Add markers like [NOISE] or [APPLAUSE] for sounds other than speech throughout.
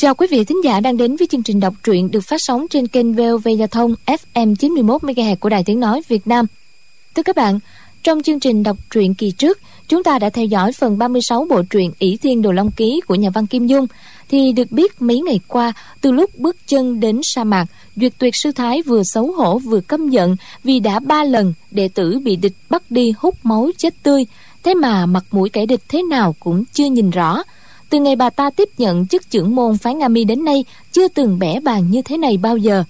Chào quý vị thính giả đang đến với chương trình đọc truyện được phát sóng trên kênh VOV Giao thông FM 91 MHz của Đài Tiếng nói Việt Nam. Thưa các bạn, trong chương trình đọc truyện kỳ trước, chúng ta đã theo dõi phần 36 bộ truyện ỷ Thiên Đồ Long Ký của nhà văn Kim Dung. Thì được biết mấy ngày qua, từ lúc bước chân đến sa mạc, Duyệt Tuyệt Sư Thái vừa xấu hổ vừa căm giận vì đã ba lần đệ tử bị địch bắt đi hút máu chết tươi. Thế mà mặt mũi kẻ địch thế nào cũng chưa nhìn rõ. Từ ngày bà ta tiếp nhận chức trưởng môn phái Nga Mi đến nay, chưa từng bẻ bàn như thế này bao giờ.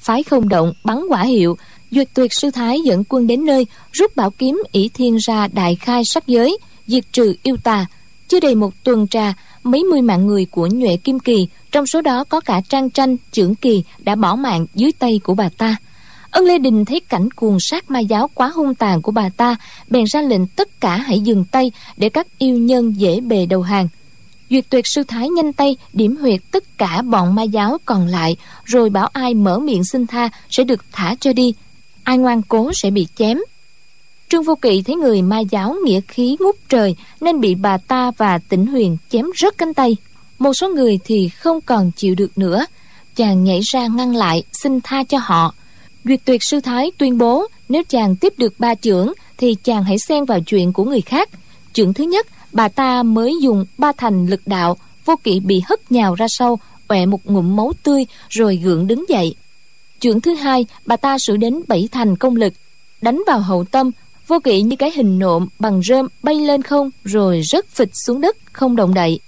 Phái không động, bắn quả hiệu, Duyệt tuyệt sư thái dẫn quân đến nơi, rút bảo kiếm ỷ thiên ra đại khai sắc giới, diệt trừ yêu tà. Chưa đầy một tuần trà, mấy mươi mạng người của nhuệ kim kỳ, trong số đó có cả trang tranh, trưởng kỳ đã bỏ mạng dưới tay của bà ta. Ân Lê Đình thấy cảnh cuồng sát ma giáo quá hung tàn của bà ta, bèn ra lệnh tất cả hãy dừng tay để các yêu nhân dễ bề đầu hàng. Duyệt tuyệt sư thái nhanh tay điểm huyệt tất cả bọn ma giáo còn lại, rồi bảo ai mở miệng xin tha sẽ được thả cho đi, ai ngoan cố sẽ bị chém. Trương vô kỵ thấy người ma giáo nghĩa khí ngút trời nên bị bà ta và tĩnh huyền chém rớt cánh tay. Một số người thì không còn chịu được nữa. Chàng nhảy ra ngăn lại xin tha cho họ. Duyệt tuyệt sư thái tuyên bố nếu chàng tiếp được ba trưởng thì chàng hãy xen vào chuyện của người khác. Trưởng thứ nhất bà ta mới dùng ba thành lực đạo vô kỵ bị hất nhào ra sau ọe một ngụm máu tươi rồi gượng đứng dậy Chuyện thứ hai, bà ta sử đến bảy thành công lực, đánh vào hậu tâm, vô kỵ như cái hình nộm bằng rơm bay lên không rồi rớt phịch xuống đất không động đậy.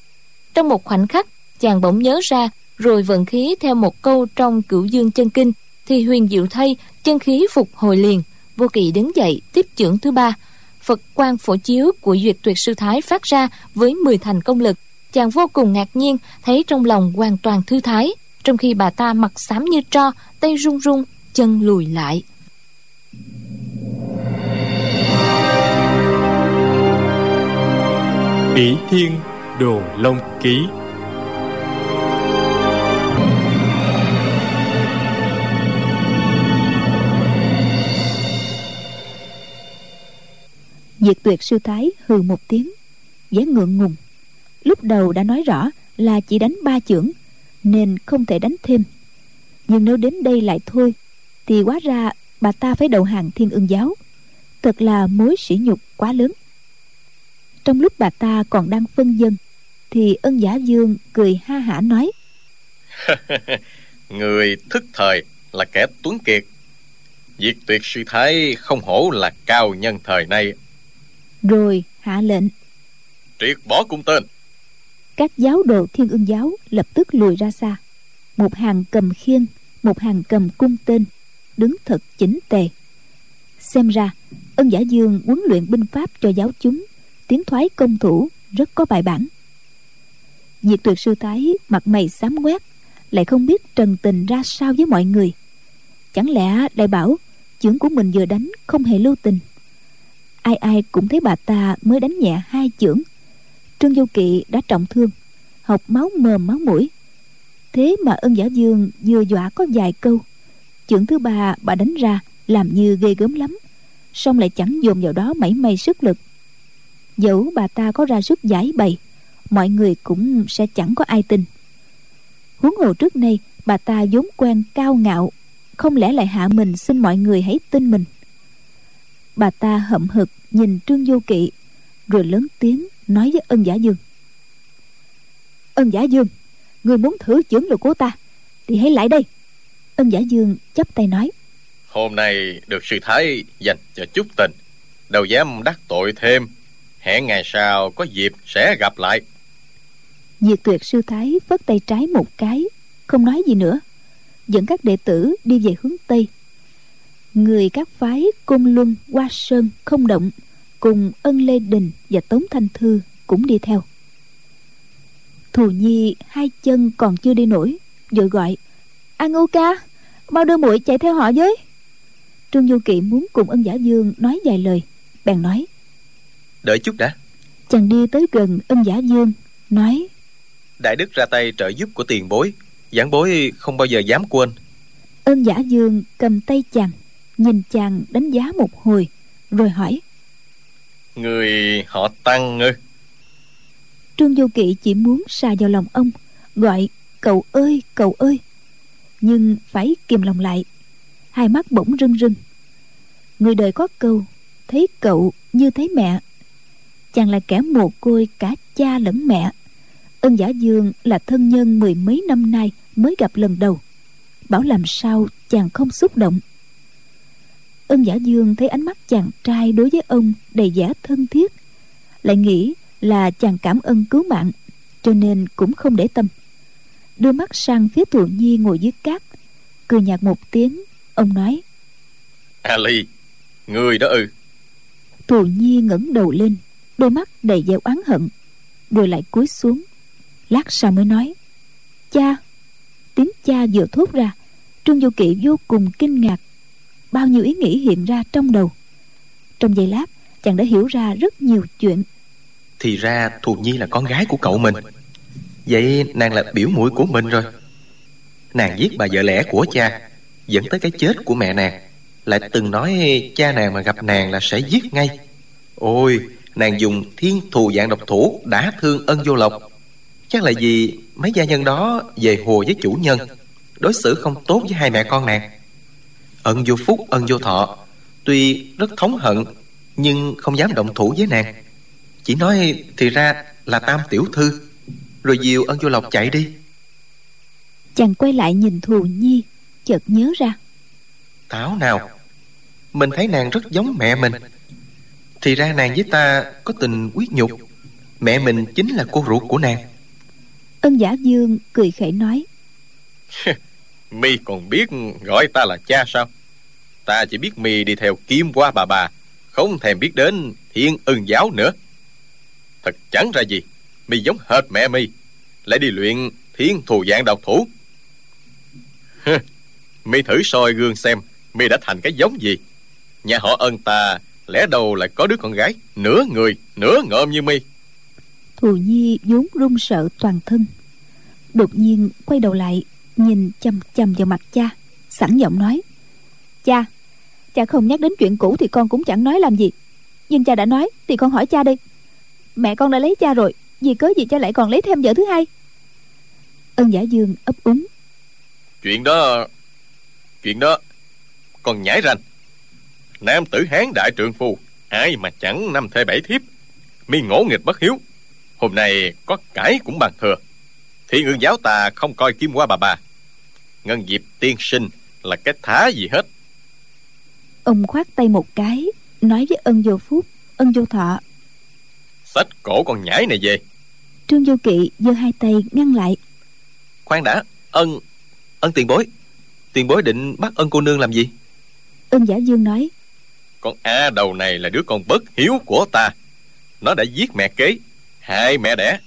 Trong một khoảnh khắc, chàng bỗng nhớ ra rồi vận khí theo một câu trong cửu dương chân kinh thì huyền diệu thay chân khí phục hồi liền vô kỵ đứng dậy tiếp trưởng thứ ba phật quan phổ chiếu của duyệt tuyệt sư thái phát ra với 10 thành công lực. Chàng vô cùng ngạc nhiên, thấy trong lòng hoàn toàn thư thái, trong khi bà ta mặt xám như tro, tay run run, chân lùi lại. Ỷ thiên đồ long ký Diệt tuyệt sư thái hừ một tiếng, vẻ ngượng ngùng. Lúc đầu đã nói rõ là chỉ đánh ba chưởng, nên không thể đánh thêm. Nhưng nếu đến đây lại thôi, thì quá ra bà ta phải đầu hàng thiên ương giáo. Thật là mối sỉ nhục quá lớn. Trong lúc bà ta còn đang phân dân, thì ân giả dương cười ha hả nói. [LAUGHS] Người thức thời là kẻ tuấn kiệt. Diệt tuyệt sư thái không hổ là cao nhân thời nay rồi hạ lệnh. Triệt bỏ cung tên. Các giáo đồ thiên ương giáo lập tức lùi ra xa. Một hàng cầm khiên một hàng cầm cung tên đứng thật chỉnh tề. Xem ra ân giả dương huấn luyện binh pháp cho giáo chúng tiến thoái công thủ rất có bài bản. Diệt tuyệt sư thái mặt mày xám quét lại không biết trần tình ra sao với mọi người. Chẳng lẽ lại bảo chưởng của mình vừa đánh không hề lưu tình ai ai cũng thấy bà ta mới đánh nhẹ hai chưởng. Trương vô kỵ đã trọng thương, học máu mồm máu mũi. Thế mà ân giả dương vừa dọa có vài câu, chưởng thứ ba bà đánh ra làm như ghê gớm lắm song lại chẳng dồn vào đó mảy may sức lực. Dẫu bà ta có ra sức giải bày, mọi người cũng sẽ chẳng có ai tin. Huống hồ trước nay bà ta vốn quen cao ngạo, không lẽ lại hạ mình xin mọi người hãy tin mình? Bà ta hậm hực nhìn trương vô kỵ rồi lớn tiếng nói với ân giả dương. Ân giả dương người muốn thử chưởng lực của ta thì hãy lại đây. Ân giả dương chắp tay nói. Hôm nay được sư thái dành cho chút tình đâu dám đắc tội thêm. Hẹn ngày sau có dịp sẽ gặp lại. Diệt tuyệt sư thái phất tay trái một cái không nói gì nữa. Dẫn các đệ tử đi về hướng tây người các phái côn luân hoa sơn không động cùng ân lê đình và tống thanh thư cũng đi theo. Thù nhi hai chân còn chưa đi nổi vội gọi a ngưu ca mau đưa muội chạy theo họ với. Trương du kỵ muốn cùng ân giả dương nói vài lời bèn nói đợi chút đã. Chàng đi tới gần ân giả dương nói đại đức ra tay trợ giúp của tiền bối giảng bối không bao giờ dám quên. Ân giả dương cầm tay chàng nhìn chàng đánh giá một hồi rồi hỏi. Người họ tăng ư? Trương vô kỵ chỉ muốn xà vào lòng ông gọi cậu ơi cậu ơi. Nhưng phải kìm lòng lại hai mắt bỗng rưng rưng. Người đời có câu thấy cậu như thấy mẹ. Chàng là kẻ mồ côi cả cha lẫn mẹ. Ân giả dương là thân nhân mười mấy năm nay mới gặp lần đầu. Bảo làm sao chàng không xúc động ân giả dương thấy ánh mắt chàng trai đối với ông đầy vẻ thân thiết lại nghĩ là chàng cảm ơn cứu mạng cho nên cũng không để tâm. Đưa mắt sang phía thù nhi ngồi dưới cát cười nhạt một tiếng ông nói ali người đó ư? Thù nhi ngẩng đầu lên đôi mắt đầy vẻ oán hận rồi lại cúi xuống lát sau mới nói cha tiếng cha vừa thốt ra trương du kỵ vô cùng kinh ngạc bao nhiêu ý nghĩ hiện ra trong đầu. Trong giây lát, chàng đã hiểu ra rất nhiều chuyện. Thì ra thù nhi là con gái của cậu mình. Vậy nàng là biểu muội của mình rồi. Nàng giết bà vợ lẽ của cha, dẫn tới cái chết của mẹ nàng. Lại từng nói cha nàng mà gặp nàng là sẽ giết ngay. Ôi, nàng dùng thiên thù dạng độc thủ đã thương ân vô lộc. Chắc là vì mấy gia nhân đó về hồ với chủ nhân, đối xử không tốt với hai mẹ con nàng ân vô phúc ân vô thọ. Tuy rất thống hận nhưng không dám động thủ với nàng. Chỉ nói thì ra là tam tiểu thư. Rồi dìu ân vô lộc chạy đi. Chàng quay lại nhìn thù nhi chợt nhớ ra. Thảo nào mình thấy nàng rất giống mẹ mình. Thì ra nàng với ta có tình quyết nhục. Mẹ mình chính là cô ruột của nàng. Ân giả dương cười khẩy nói [LAUGHS] mi còn biết gọi ta là cha sao? Ta chỉ biết mi đi theo kim qua bà bà, không thèm biết đến thiên ưng giáo nữa. Thật chẳng ra gì, mi giống hệt mẹ mi, lại đi luyện thiên thù dạng độc thủ. Mi thử soi gương xem mi đã thành cái giống gì. Nhà họ ân ta lẽ đầu lại có đứa con gái, nửa người, nửa ngợm như mi. Thù nhi vốn run sợ toàn thân, đột nhiên quay đầu lại nhìn chăm chăm vào mặt cha, sẵn giọng nói, cha cha không nhắc đến chuyện cũ thì con cũng chẳng nói làm gì. Nhưng cha đã nói thì con hỏi cha đi. mẹ con đã lấy cha rồi, vì cớ gì cha lại còn lấy thêm vợ thứ hai? Ân giả dương ấp úng, chuyện đó chuyện đó còn nhảy ranh nam tử hán đại trượng phu, ai mà chẳng năm thê bảy thiếp, mi ngỗ nghịch bất hiếu. Hôm nay có cãi cũng bằng thừa. Thì ương giáo ta không coi kim qua bà bà ngân diệp tiên sinh là cái thá gì hết? Ông khoát tay một cái nói với ân vô phúc ân vô thọ. Xách cổ con nhãi này về. Trương vô kỵ giơ hai tay ngăn lại. Khoan đã ân ân tiền bối. Tiền bối định bắt ân cô nương làm gì? Ân giả dương nói con a đầu này là đứa con bất hiếu của ta. Nó đã giết mẹ kế hai mẹ đẻ.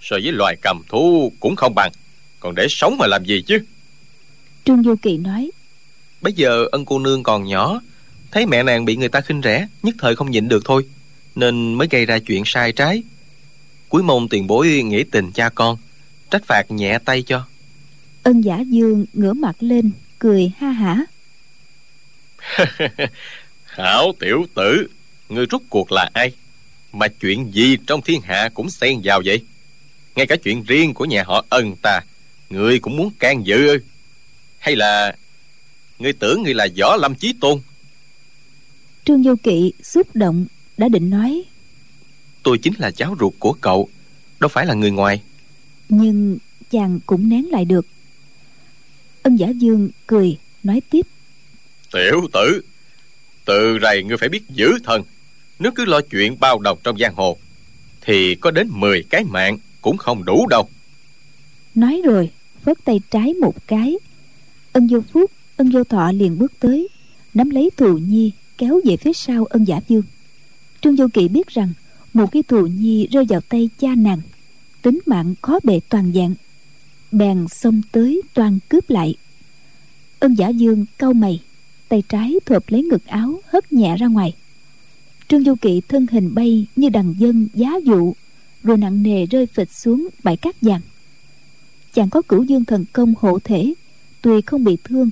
So với loài cầm thú cũng không bằng. Còn để sống mà làm gì chứ trương vô kỳ nói. Bây giờ ân cô nương còn nhỏ thấy mẹ nàng bị người ta khinh rẻ nhất thời không nhịn được thôi nên mới gây ra chuyện sai trái. Cuối mong tiền bối nghĩ tình cha con trách phạt nhẹ tay cho. Ân giả dương ngửa mặt lên cười ha hả. [LAUGHS] Hảo tiểu tử ngươi rút cuộc là ai? Mà chuyện gì trong thiên hạ cũng xen vào vậy? Ngay cả chuyện riêng của nhà họ ân ta ngươi cũng muốn can dự. ư hay là ngươi tưởng ngươi là võ lâm chí tôn? Trương vô kỵ xúc động đã định nói tôi chính là cháu ruột của cậu đâu phải là người ngoài. Nhưng chàng cũng nén lại được. Ân giả dương cười nói tiếp. Tiểu tử từ rày ngươi phải biết giữ thân. Nếu cứ lo chuyện bao đồng trong giang hồ thì có đến 10 cái mạng cũng không đủ đâu. Nói rồi phớt tay trái một cái ân vô phúc, ân vô thọ liền bước tới, nắm lấy thù nhi, kéo về phía sau ân giả dương trương vô kỵ biết rằng, một cái thù nhi rơi vào tay cha nàng, tính mạng khó bề toàn dạng bèn xông tới toàn cướp lại. Ân giả dương cau mày, tay trái thộp lấy ngực áo, hất nhẹ ra ngoài. Trương du kỵ thân hình bay như đằng dân giá dụ, rồi nặng nề rơi phịch xuống bãi cát vàng. Chàng có cửu dương thần công hộ thể tuy không bị thương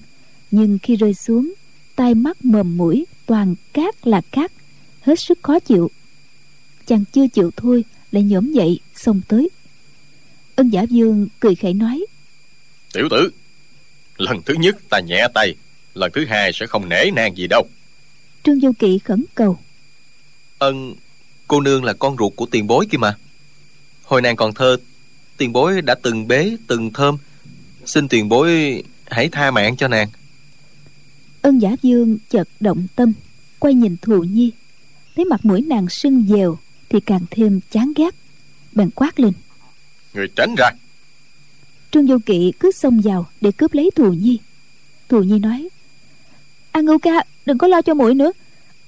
nhưng khi rơi xuống tai mắt mồm mũi toàn cát là cát hết sức khó chịu. Chàng chưa chịu thôi lại nhổm dậy xông tới. Ân giả dương cười khẩy nói Tiểu tử Lần thứ nhất ta nhẹ tay Lần thứ hai sẽ không nể nang gì đâu. Trương Du Kỵ khẩn cầu Ân Cô nương là con ruột của tiền bối kia mà. Hồi nàng còn thơ Tiền bối đã từng bế từng thơm. Xin tiền bối hãy tha mạng cho nàng. Ân giả dương chợt động tâm Quay nhìn thù nhi. Thấy mặt mũi nàng sưng dèo Thì càng thêm chán ghét. Bèn quát lên. Người tránh ra. Trương Du Kỵ cứ xông vào để cướp lấy thù nhi. Thù nhi nói A Ngưu ca đừng có lo cho muội nữa.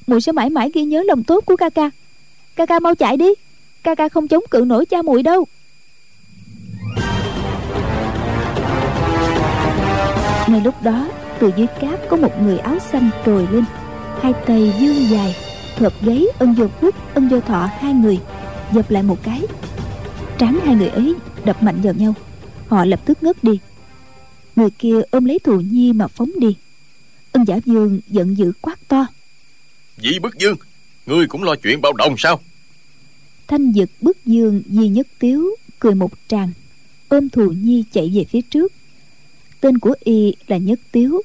Muội sẽ mãi mãi ghi nhớ lòng tốt của ca ca. Ca ca mau chạy đi. Ca ca không chống cự nổi cha muội đâu ngay lúc đó từ dưới cát có một người áo xanh trồi lên. Hai tay dương dài thợp gáy ân vô phước ân vô thọ hai người. Dập lại một cái trán hai người ấy đập mạnh vào nhau. Họ lập tức ngất đi. Người kia ôm lấy thù nhi mà phóng đi. Ân giả dương giận dữ quát to. Dĩ bức dương Ngươi cũng lo chuyện bao đồng sao? Thanh dực bức dương di nhất tiếu cười một tràng ôm thù nhi chạy về phía trước tên của y là nhất tiếu.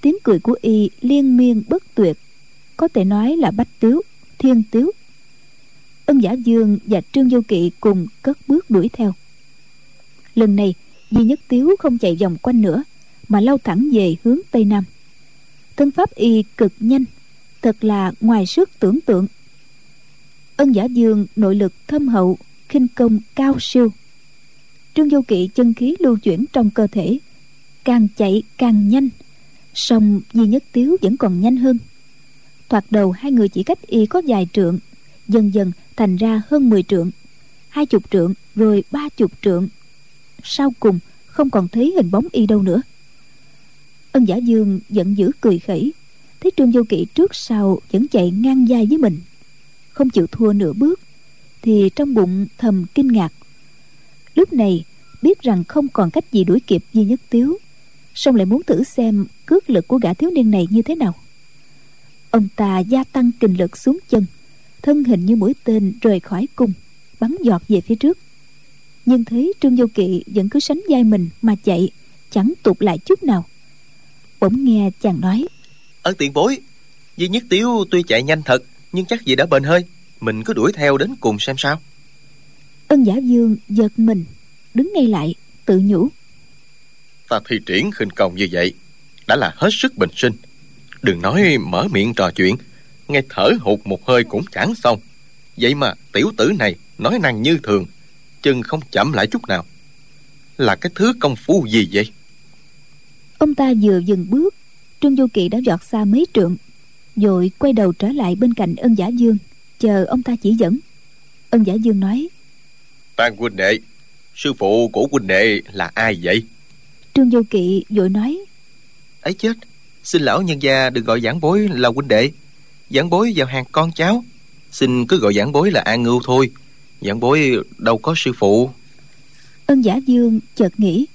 Tiếng cười của y liên miên bất tuyệt, có thể nói là bách tiếu, thiên tiếu. Ân giả dương và trương vô kỵ cùng cất bước đuổi theo. Lần này di nhất tiếu không chạy vòng quanh nữa, mà lao thẳng về hướng tây nam. Thân pháp y cực nhanh, thật là ngoài sức tưởng tượng. Ân giả dương nội lực thâm hậu, khinh công cao siêu. Trương vô kỵ chân khí lưu chuyển trong cơ thể càng chạy càng nhanh, song di nhất tiếu vẫn còn nhanh hơn. Thoạt đầu hai người chỉ cách y có vài trượng, dần dần thành ra hơn 10 trượng, hai chục trượng rồi ba chục trượng. Sau cùng không còn thấy hình bóng y đâu nữa. Ân giả dương giận dữ cười khẩy, thấy trương vô kỵ trước sau vẫn chạy ngang vai với mình. Không chịu thua nửa bước, thì trong bụng thầm kinh ngạc. Lúc này biết rằng không còn cách gì đuổi kịp di nhất tiếu song lại muốn thử xem cước lực của gã thiếu niên này như thế nào. Ông ta gia tăng kình lực xuống chân thân hình như mũi tên rời khỏi cung bắn giọt về phía trước. Nhưng thấy trương vô kỵ vẫn cứ sánh vai mình mà chạy chẳng tụt lại chút nào. Bỗng nghe chàng nói Ân tiền bối Duy nhất tiếu tuy chạy nhanh thật Nhưng chắc gì đã bền hơi Mình cứ đuổi theo đến cùng xem sao. Ân giả dương giật mình đứng ngay lại tự nhủ Ta thi triển khinh công như vậy Đã là hết sức bình sinh. Đừng nói mở miệng trò chuyện Ngay thở hụt một hơi cũng chẳng xong. Vậy mà tiểu tử này Nói năng như thường Chân không chậm lại chút nào. Là cái thứ công phu gì vậy? Ông ta vừa dừng bước trương du kỵ đã giọt xa mấy trượng rồi quay đầu trở lại bên cạnh ân giả dương chờ ông ta chỉ dẫn. Ân giả dương nói Tàn huynh đệ Sư phụ của huynh đệ là ai vậy trương du kỵ vội nói. Ấy chết xin lão nhân gia đừng gọi giảng bối là huynh đệ. Giảng bối vào hàng con cháu. Xin cứ gọi giảng bối là an ngưu thôi. Giảng bối đâu có sư phụ. Ân giả dương chợt nghĩ.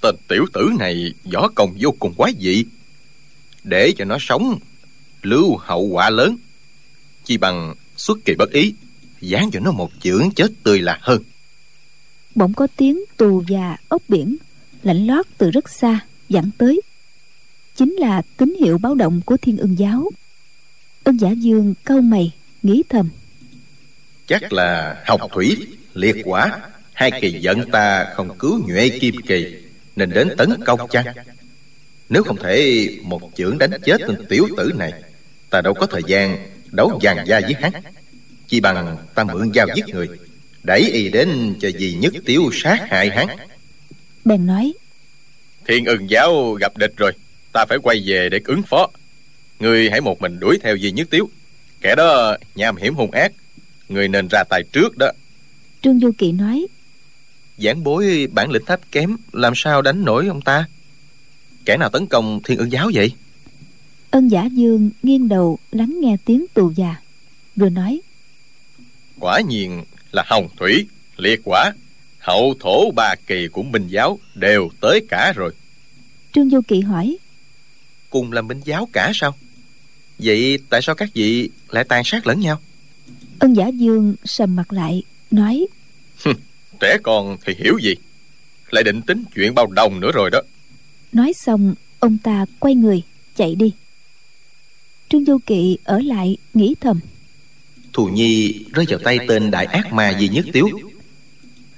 Tên tiểu tử này võ công vô cùng quái dị. Để cho nó sống Lưu hậu quả lớn. Chỉ bằng xuất kỳ bất ý Dán cho nó một chưởng chết tươi là hơn. Bỗng có tiếng tù và ốc biển lạnh lót từ rất xa dẫn tới. Chính là tín hiệu báo động của thiên ưng giáo. Ân giả dương câu mày, nghĩ thầm. Chắc là học thủy, Liệt quả. Hai kỳ giận ta không cứu nhuệ kim kỳ, Nên đến tấn công chăng? Nếu không thể Một chưởng đánh chết tên tiểu tử này, Ta đâu có thời gian Đấu vàng da với hắn. Chỉ bằng ta mượn dao giết người, Đẩy y đến cho gì nhất tiểu sát hại hắn bèn nói Thiên ưng giáo gặp địch rồi Ta phải quay về để ứng phó. Người hãy một mình đuổi theo Di Nhất Tiếu. Kẻ đó nham hiểm hung ác Người nên ra tay trước đó. Trương du kỵ nói giảng bối bản lĩnh thấp kém làm sao đánh nổi ông ta? Kẻ nào tấn công thiên ưng giáo vậy? Ân giả dương nghiêng đầu lắng nghe tiếng tù già rồi nói Quả nhiên là hồng thủy Liệt quả Hậu thổ ba kỳ của Minh giáo Đều tới cả rồi. Trương du kỵ hỏi cùng là minh giáo cả sao? Vậy tại sao các vị lại tàn sát lẫn nhau? Ân giả dương sầm mặt lại nói Trẻ con thì hiểu gì? Lại định tính chuyện bao đồng nữa rồi đó. Nói xong ông ta quay người chạy đi. Trương du kỵ ở lại nghĩ thầm. Thù nhi rơi vào tay tên đại ác ma duy nhất tiếu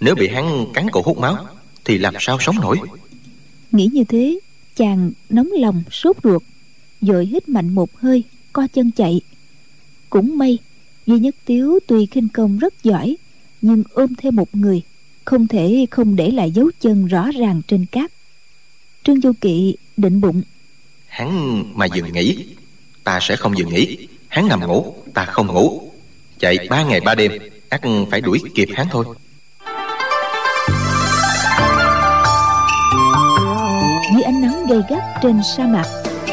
nếu bị hắn cắn cổ hút máu thì làm sao sống nổi? Nghĩ như thế chàng nóng lòng sốt ruột rồi hít mạnh một hơi co chân chạy. Cũng may duy nhất tiếu tuy khinh công rất giỏi nhưng ôm thêm một người không thể không để lại dấu chân rõ ràng trên cát. Trương du kỵ định bụng. Hắn mà dừng nghỉ ta sẽ không dừng nghỉ. Hắn nằm ngủ ta không ngủ. Chạy ba ngày ba đêm ắt phải đuổi kịp hắn thôi gay gắt trên sa mạc.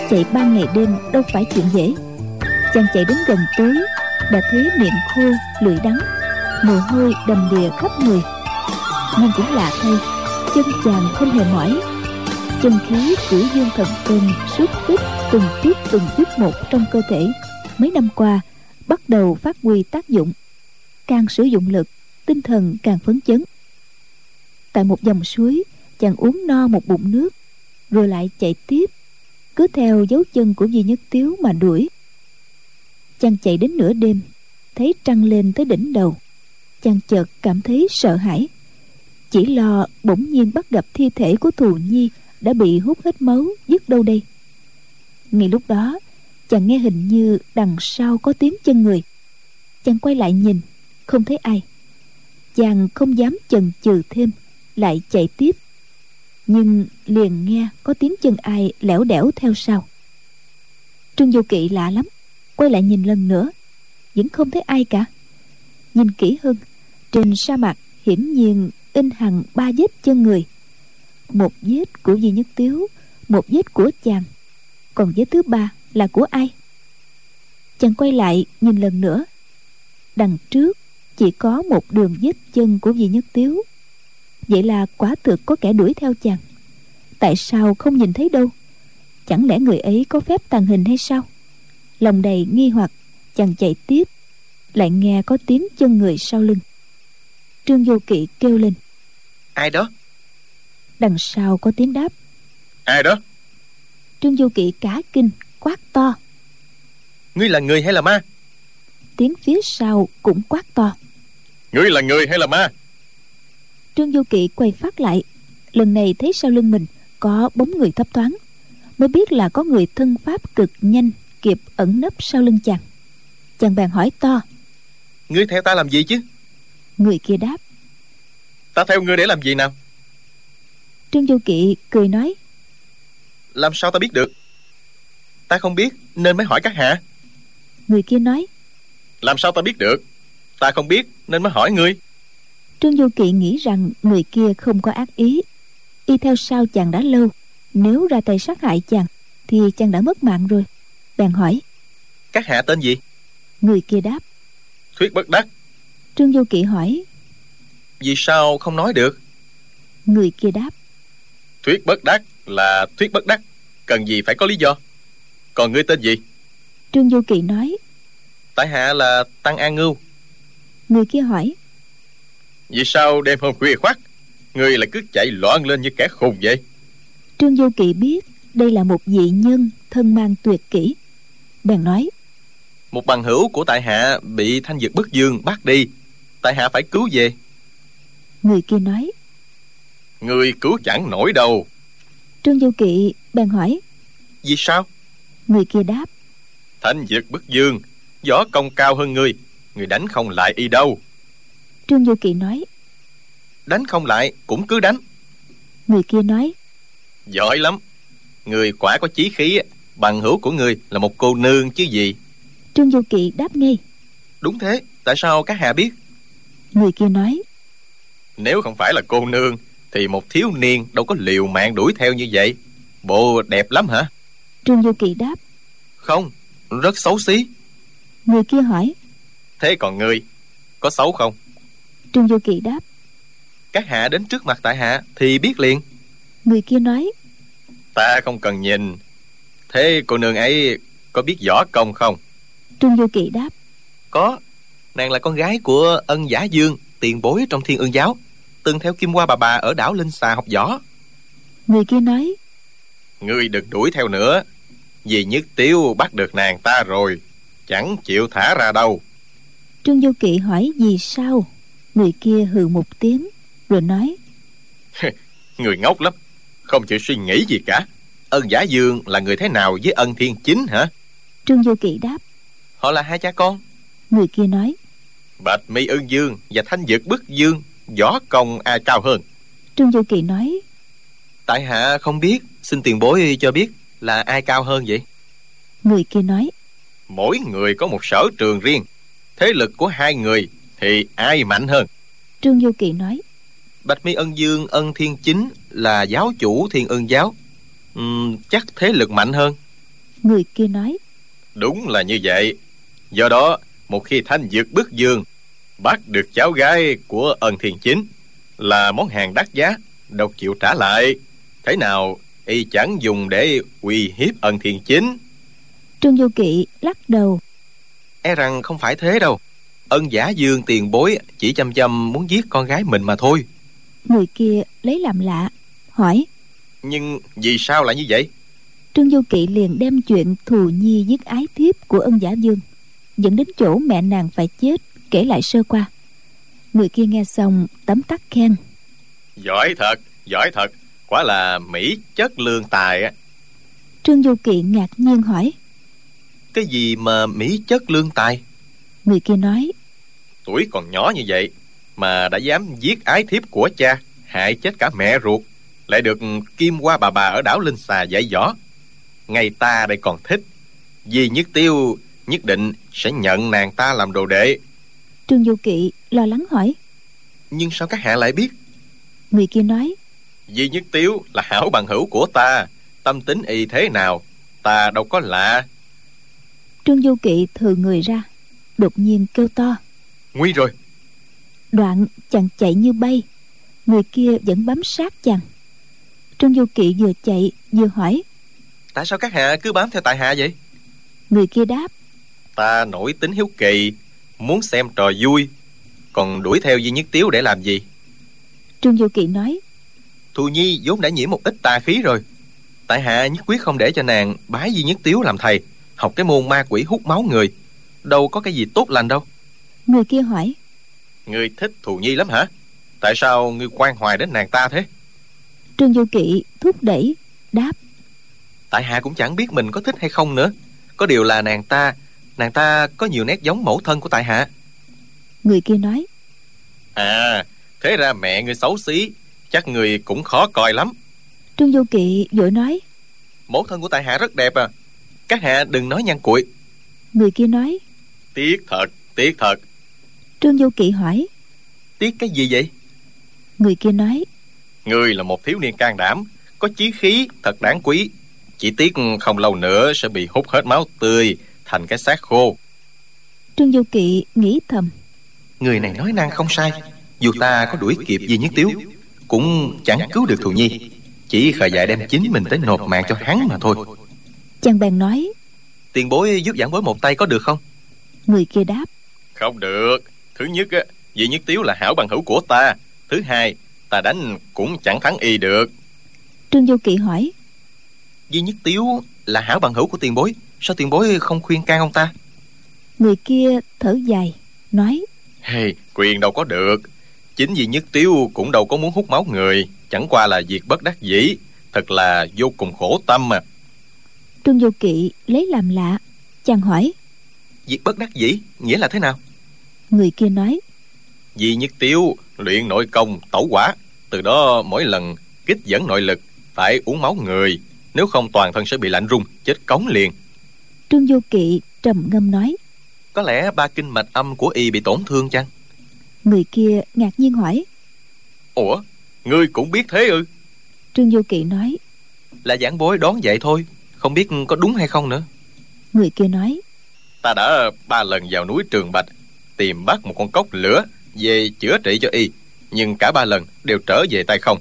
Chạy ba ngày đêm đâu phải chuyện dễ. Chàng chạy đến gần tối đã thấy miệng khô, lưỡi đắng. Mồ hôi đầm đìa khắp người. Nhưng cũng lạ thay, chân chàng không hề mỏi. Chân khí của dương thần công suốt tích từng chút từng chút một trong cơ thể. Mấy năm qua, bắt đầu phát huy tác dụng. Càng sử dụng lực, tinh thần càng phấn chấn. Tại một dòng suối, chàng uống no một bụng nước rồi lại chạy tiếp, cứ theo dấu chân của duy nhất tiếu mà đuổi. Chàng chạy đến nửa đêm, thấy trăng lên tới đỉnh đầu. Chàng chợt cảm thấy sợ hãi, chỉ lo bỗng nhiên bắt gặp thi thể của thù nhi đã bị hút hết máu dứt đâu đây. Ngay lúc đó, chàng nghe hình như đằng sau có tiếng chân người. Chàng quay lại nhìn, không thấy ai. Chàng không dám chần chừ thêm, lại chạy tiếp nhưng liền nghe có tiếng chân ai lẻo đẻo theo sau. Trương du kỵ lạ lắm, quay lại nhìn lần nữa, vẫn không thấy ai cả. Nhìn kỹ hơn, trên sa mạc hiển nhiên in hằng ba vết chân người. Một vết của duy nhất tiếu, một vết của chàng. Còn vết thứ ba là của ai? Chàng quay lại nhìn lần nữa. Đằng trước chỉ có một đường vết chân của duy nhất tiếu vậy là quả thực có kẻ đuổi theo chàng. Tại sao không nhìn thấy đâu? Chẳng lẽ người ấy có phép tàn hình hay sao? Lòng đầy nghi hoặc chàng chạy tiếp lại nghe có tiếng chân người sau lưng. Trương vô kỵ kêu lên. Ai đó? Đằng sau có tiếng đáp. Ai đó? Trương du kỵ cả kinh quát to. Ngươi là người hay là ma? Tiếng phía sau cũng quát to. Ngươi là người hay là ma trương du kỵ quay phát lại. Lần này thấy sau lưng mình có bóng người thấp thoáng mới biết là có người thân pháp cực nhanh kịp ẩn nấp sau lưng chàng. Chàng bèn hỏi to ngươi theo ta làm gì chứ? Người kia đáp Ta theo ngươi để làm gì nào? Trương du kỵ cười nói làm sao ta biết được? Ta không biết nên mới hỏi các hạ. Người kia nói Làm sao ta biết được? Ta không biết nên mới hỏi ngươi trương du kỵ nghĩ rằng người kia không có ác ý. Y theo sau chàng đã lâu nếu ra tay sát hại chàng thì chàng đã mất mạng rồi. Bèn hỏi các hạ tên gì? Người kia đáp Thuyết bất đắc. Trương du kỵ hỏi vì sao không nói được? Người kia đáp Thuyết bất đắc là thuyết bất đắc Cần gì phải có lý do? Còn ngươi tên gì? Trương du kỵ nói tại hạ là tăng an ngưu. Người kia hỏi Vì sao đêm hôm khuya khoắt? Ngươi lại cứ chạy loạn lên như kẻ khùng vậy. Trương du kỵ biết đây là một vị nhân thân mang tuyệt kỹ. Bèn nói một bằng hữu của tại hạ bị thanh dược bức dương bắt đi. Tại hạ phải cứu về. người kia nói Ngươi cứu chẳng nổi đâu. Trương du kỵ bèn hỏi vì sao? người kia đáp Thanh dược bức dương Võ công cao hơn ngươi. Ngươi đánh không lại y đâu trương du kỵ nói. Đánh không lại cũng cứ đánh. Người kia nói. Giỏi lắm. Ngươi quả có chí khí. Bằng hữu của ngươi là một cô nương chứ gì. Trương du kỵ đáp ngay. Đúng thế tại sao các hạ biết? Người kia nói. Nếu không phải là cô nương Thì một thiếu niên đâu có liều mạng đuổi theo như vậy. Bộ đẹp lắm hả? Trương du kỵ đáp. Không rất xấu xí. Người kia hỏi. Thế còn ngươi Có xấu không trương du kỵ đáp các hạ đến trước mặt tại hạ thì biết liền người kia nói Ta không cần nhìn Thế cô nương ấy Có biết võ công không trương du kỵ đáp có nàng là con gái của ân giả dương tiền bối trong thiên ương giáo từng theo Kim Hoa bà bà ở đảo Linh Xà học võ. Người kia nói Ngươi đừng đuổi theo nữa. Vì nhất tiếu bắt được nàng ta rồi. Chẳng chịu thả ra đâu. Trương Du Kỵ hỏi vì sao Người kia hừ một tiếng Rồi nói [LAUGHS] Người ngốc lắm. Không chịu suy nghĩ gì cả. Ân giả dương là người thế nào với ân thiên chính hả? Trương Du Kỵ đáp Họ là hai cha con. Người kia nói Bạch mi ưng dương và thanh dực bức dương. Võ công ai cao hơn? Trương Du Kỵ nói Tại hạ không biết, xin tiền bối cho biết là ai cao hơn vậy? Người kia nói Mỗi người có một sở trường riêng. Thế lực của hai người thì ai mạnh hơn? Trương Du Kỵ nói Bạch Mi Ân Dương Ân Thiên Chính là giáo chủ Thiên Ân Giáo. Ừm, chắc thế lực mạnh hơn. Người kia nói Đúng là như vậy. Do đó, một khi thanh dược bức dương bắt được cháu gái của ân thiên chính là món hàng đắt giá, đâu chịu trả lại. Thế nào y chẳng dùng để uy hiếp ân thiên chính. Trương Du Kỵ lắc đầu E rằng không phải thế đâu. Ân giả Dương tiền bối chỉ chăm chăm muốn giết con gái mình mà thôi. Người kia lấy làm lạ Hỏi Nhưng vì sao lại như vậy? Trương Du Kỵ liền đem chuyện thù nhi giết ái thiếp của ân giả dương Dẫn đến chỗ mẹ nàng phải chết Kể lại sơ qua Người kia nghe xong tấm tắc khen Giỏi thật, giỏi thật. Quả là Mỹ chất lương tài á. Trương Du Kỵ ngạc nhiên hỏi Cái gì mà mỹ chất lương tài? Người kia nói Tuổi còn nhỏ như vậy mà đã dám giết ái thiếp của cha, hại chết cả mẹ ruột. Lại được Kim Hoa bà bà ở đảo Linh Xà dạy dỗ. Ngay ta đây còn thích. Vì nhất tiêu nhất định sẽ nhận nàng ta làm đồ đệ. Trương Du Kỵ lo lắng hỏi Nhưng sao các hạ lại biết? Người kia nói Di Nhất Tiếu là hảo bằng hữu của ta Tâm tính y thế nào Ta đâu có lạ Trương Du Kỵ thừa người ra Đột nhiên kêu to Nguy rồi Đoạn chàng chạy như bay Người kia vẫn bám sát chàng Trương Du Kỵ vừa chạy vừa hỏi Tại sao các hạ cứ bám theo tại hạ vậy? Người kia đáp Ta nổi tính hiếu kỳ Muốn xem trò vui Còn đuổi theo Di Nhất Tiếu để làm gì Trương Du Kỵ nói Thù Nhi vốn đã nhiễm một ít tà khí rồi. Tại hạ nhất quyết không để cho nàng bái Di Nhất Tiếu làm thầy, học cái môn ma quỷ hút máu người. Đâu có cái gì tốt lành đâu. Người kia hỏi Ngươi thích Thù Nhi lắm hả Tại sao ngươi quan hoài đến nàng ta thế Trương Du Kỵ thúc đẩy Đáp Tại hạ cũng chẳng biết mình có thích hay không nữa. Có điều là nàng ta, nàng ta có nhiều nét giống mẫu thân của tại hạ. Người kia nói À Thế ra mẹ ngươi xấu xí Chắc ngươi cũng khó coi lắm Trương Du Kỵ vội nói Mẫu thân của tại hạ rất đẹp à. Các hạ đừng nói nhăn cuội. Người kia nói Tiếc thật Tiếc thật Trương Du Kỵ hỏi Tiếc cái gì vậy? Người kia nói Ngươi là một thiếu niên can đảm Có chí khí thật đáng quý Chỉ tiếc không lâu nữa sẽ bị hút hết máu tươi Thành cái xác khô Trương Du Kỵ nghĩ thầm Người này nói năng không sai. Dù ta có đuổi kịp Di Nhất Tiếu, cũng chẳng cứu được Thù Nhi. Chỉ khờ dại đem chính mình tới nộp mạng cho hắn mà thôi. Chàng bèn nói Tiền bối giúp giảng bối một tay có được không? Người kia đáp. Không được. Thứ nhất á Di Nhất Tiếu là hảo bằng hữu của ta. Thứ hai Ta đánh cũng chẳng thắng y được. Trương Du Kỵ hỏi. Di Nhất Tiếu là hảo bằng hữu của tiền bối. Sao tiền bối không khuyên can ông ta? Người kia thở dài Nói. Hey, quyền đâu có được. Chính Di Nhất Tiếu cũng đâu có muốn hút máu người. Chẳng qua là việc bất đắc dĩ. Thật là vô cùng khổ tâm mà Trương Du Kỵ lấy làm lạ Chàng hỏi Việc bất đắc dĩ, nghĩa là thế nào? Người kia nói Di Nhất Tiếu luyện nội công tẩu quả Từ đó mỗi lần kích dẫn nội lực Phải uống máu người Nếu không toàn thân sẽ bị lạnh rung Chết cống liền Trương Du Kỵ trầm ngâm nói Có lẽ ba kinh mạch âm của y bị tổn thương chăng? Người kia ngạc nhiên hỏi Ủa Ngươi cũng biết thế ư Trương Du Kỵ nói Là giảng bối đoán vậy thôi. Không biết có đúng hay không nữa. Người kia nói Ta đã ba lần vào núi Trường Bạch Tìm bắt một con cốc lửa Về chữa trị cho y Nhưng cả ba lần đều trở về tay không.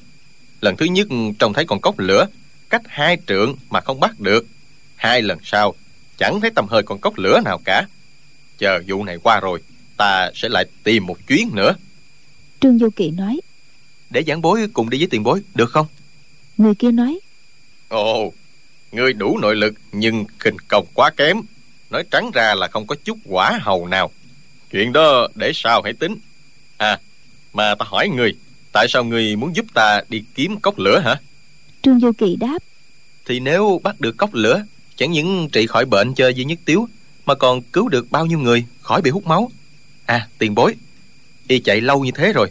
Lần thứ nhất trông thấy con cốc lửa Cách hai trượng mà không bắt được. Hai lần sau Chẳng thấy tầm hơi con cốc lửa nào cả. Chờ vụ này qua rồi Ta sẽ lại tìm một chuyến nữa. Trương Du Kỵ nói. Để giảng bối cùng đi với tiền bối Được không? Người kia nói. Ồ Ngươi đủ nội lực nhưng khinh công quá kém Nói trắng ra là không có chút quả hầu nào. Chuyện đó để sao hãy tính. À mà ta hỏi ngươi Tại sao ngươi muốn giúp ta đi kiếm cốc lửa hả? Trương Du Kỳ đáp. Thì nếu bắt được cốc lửa Chẳng những trị khỏi bệnh cho Di Nhất Tiếu Mà còn cứu được bao nhiêu người khỏi bị hút máu. À tiền bối Y chạy lâu như thế rồi.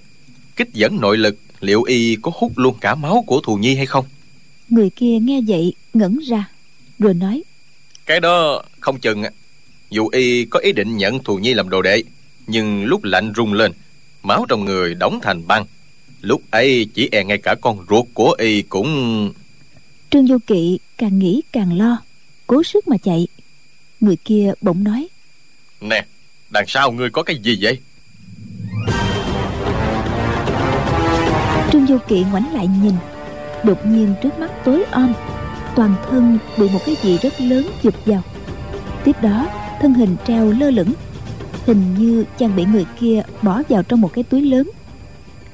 Kích dẫn nội lực Liệu Y có hút luôn cả máu của thù nhi hay không? Người kia nghe vậy ngẩn ra Rồi nói Cái đó không chừng Dù Y có ý định nhận thù nhi làm đồ đệ Nhưng lúc lạnh rung lên Máu trong người đóng thành băng. Lúc ấy chỉ e ngay cả con ruột của Y cũng Trương Du Kỵ càng nghĩ càng lo Cố sức mà chạy. Người kia bỗng nói Nè Đằng sau ngươi có cái gì vậy? Trương Du Kỵ ngoảnh lại nhìn Đột nhiên trước mắt tối om Toàn thân bị một cái gì rất lớn chụp vào. Tiếp đó, thân hình treo lơ lửng, Hình như chàng bị người kia bỏ vào trong một cái túi lớn.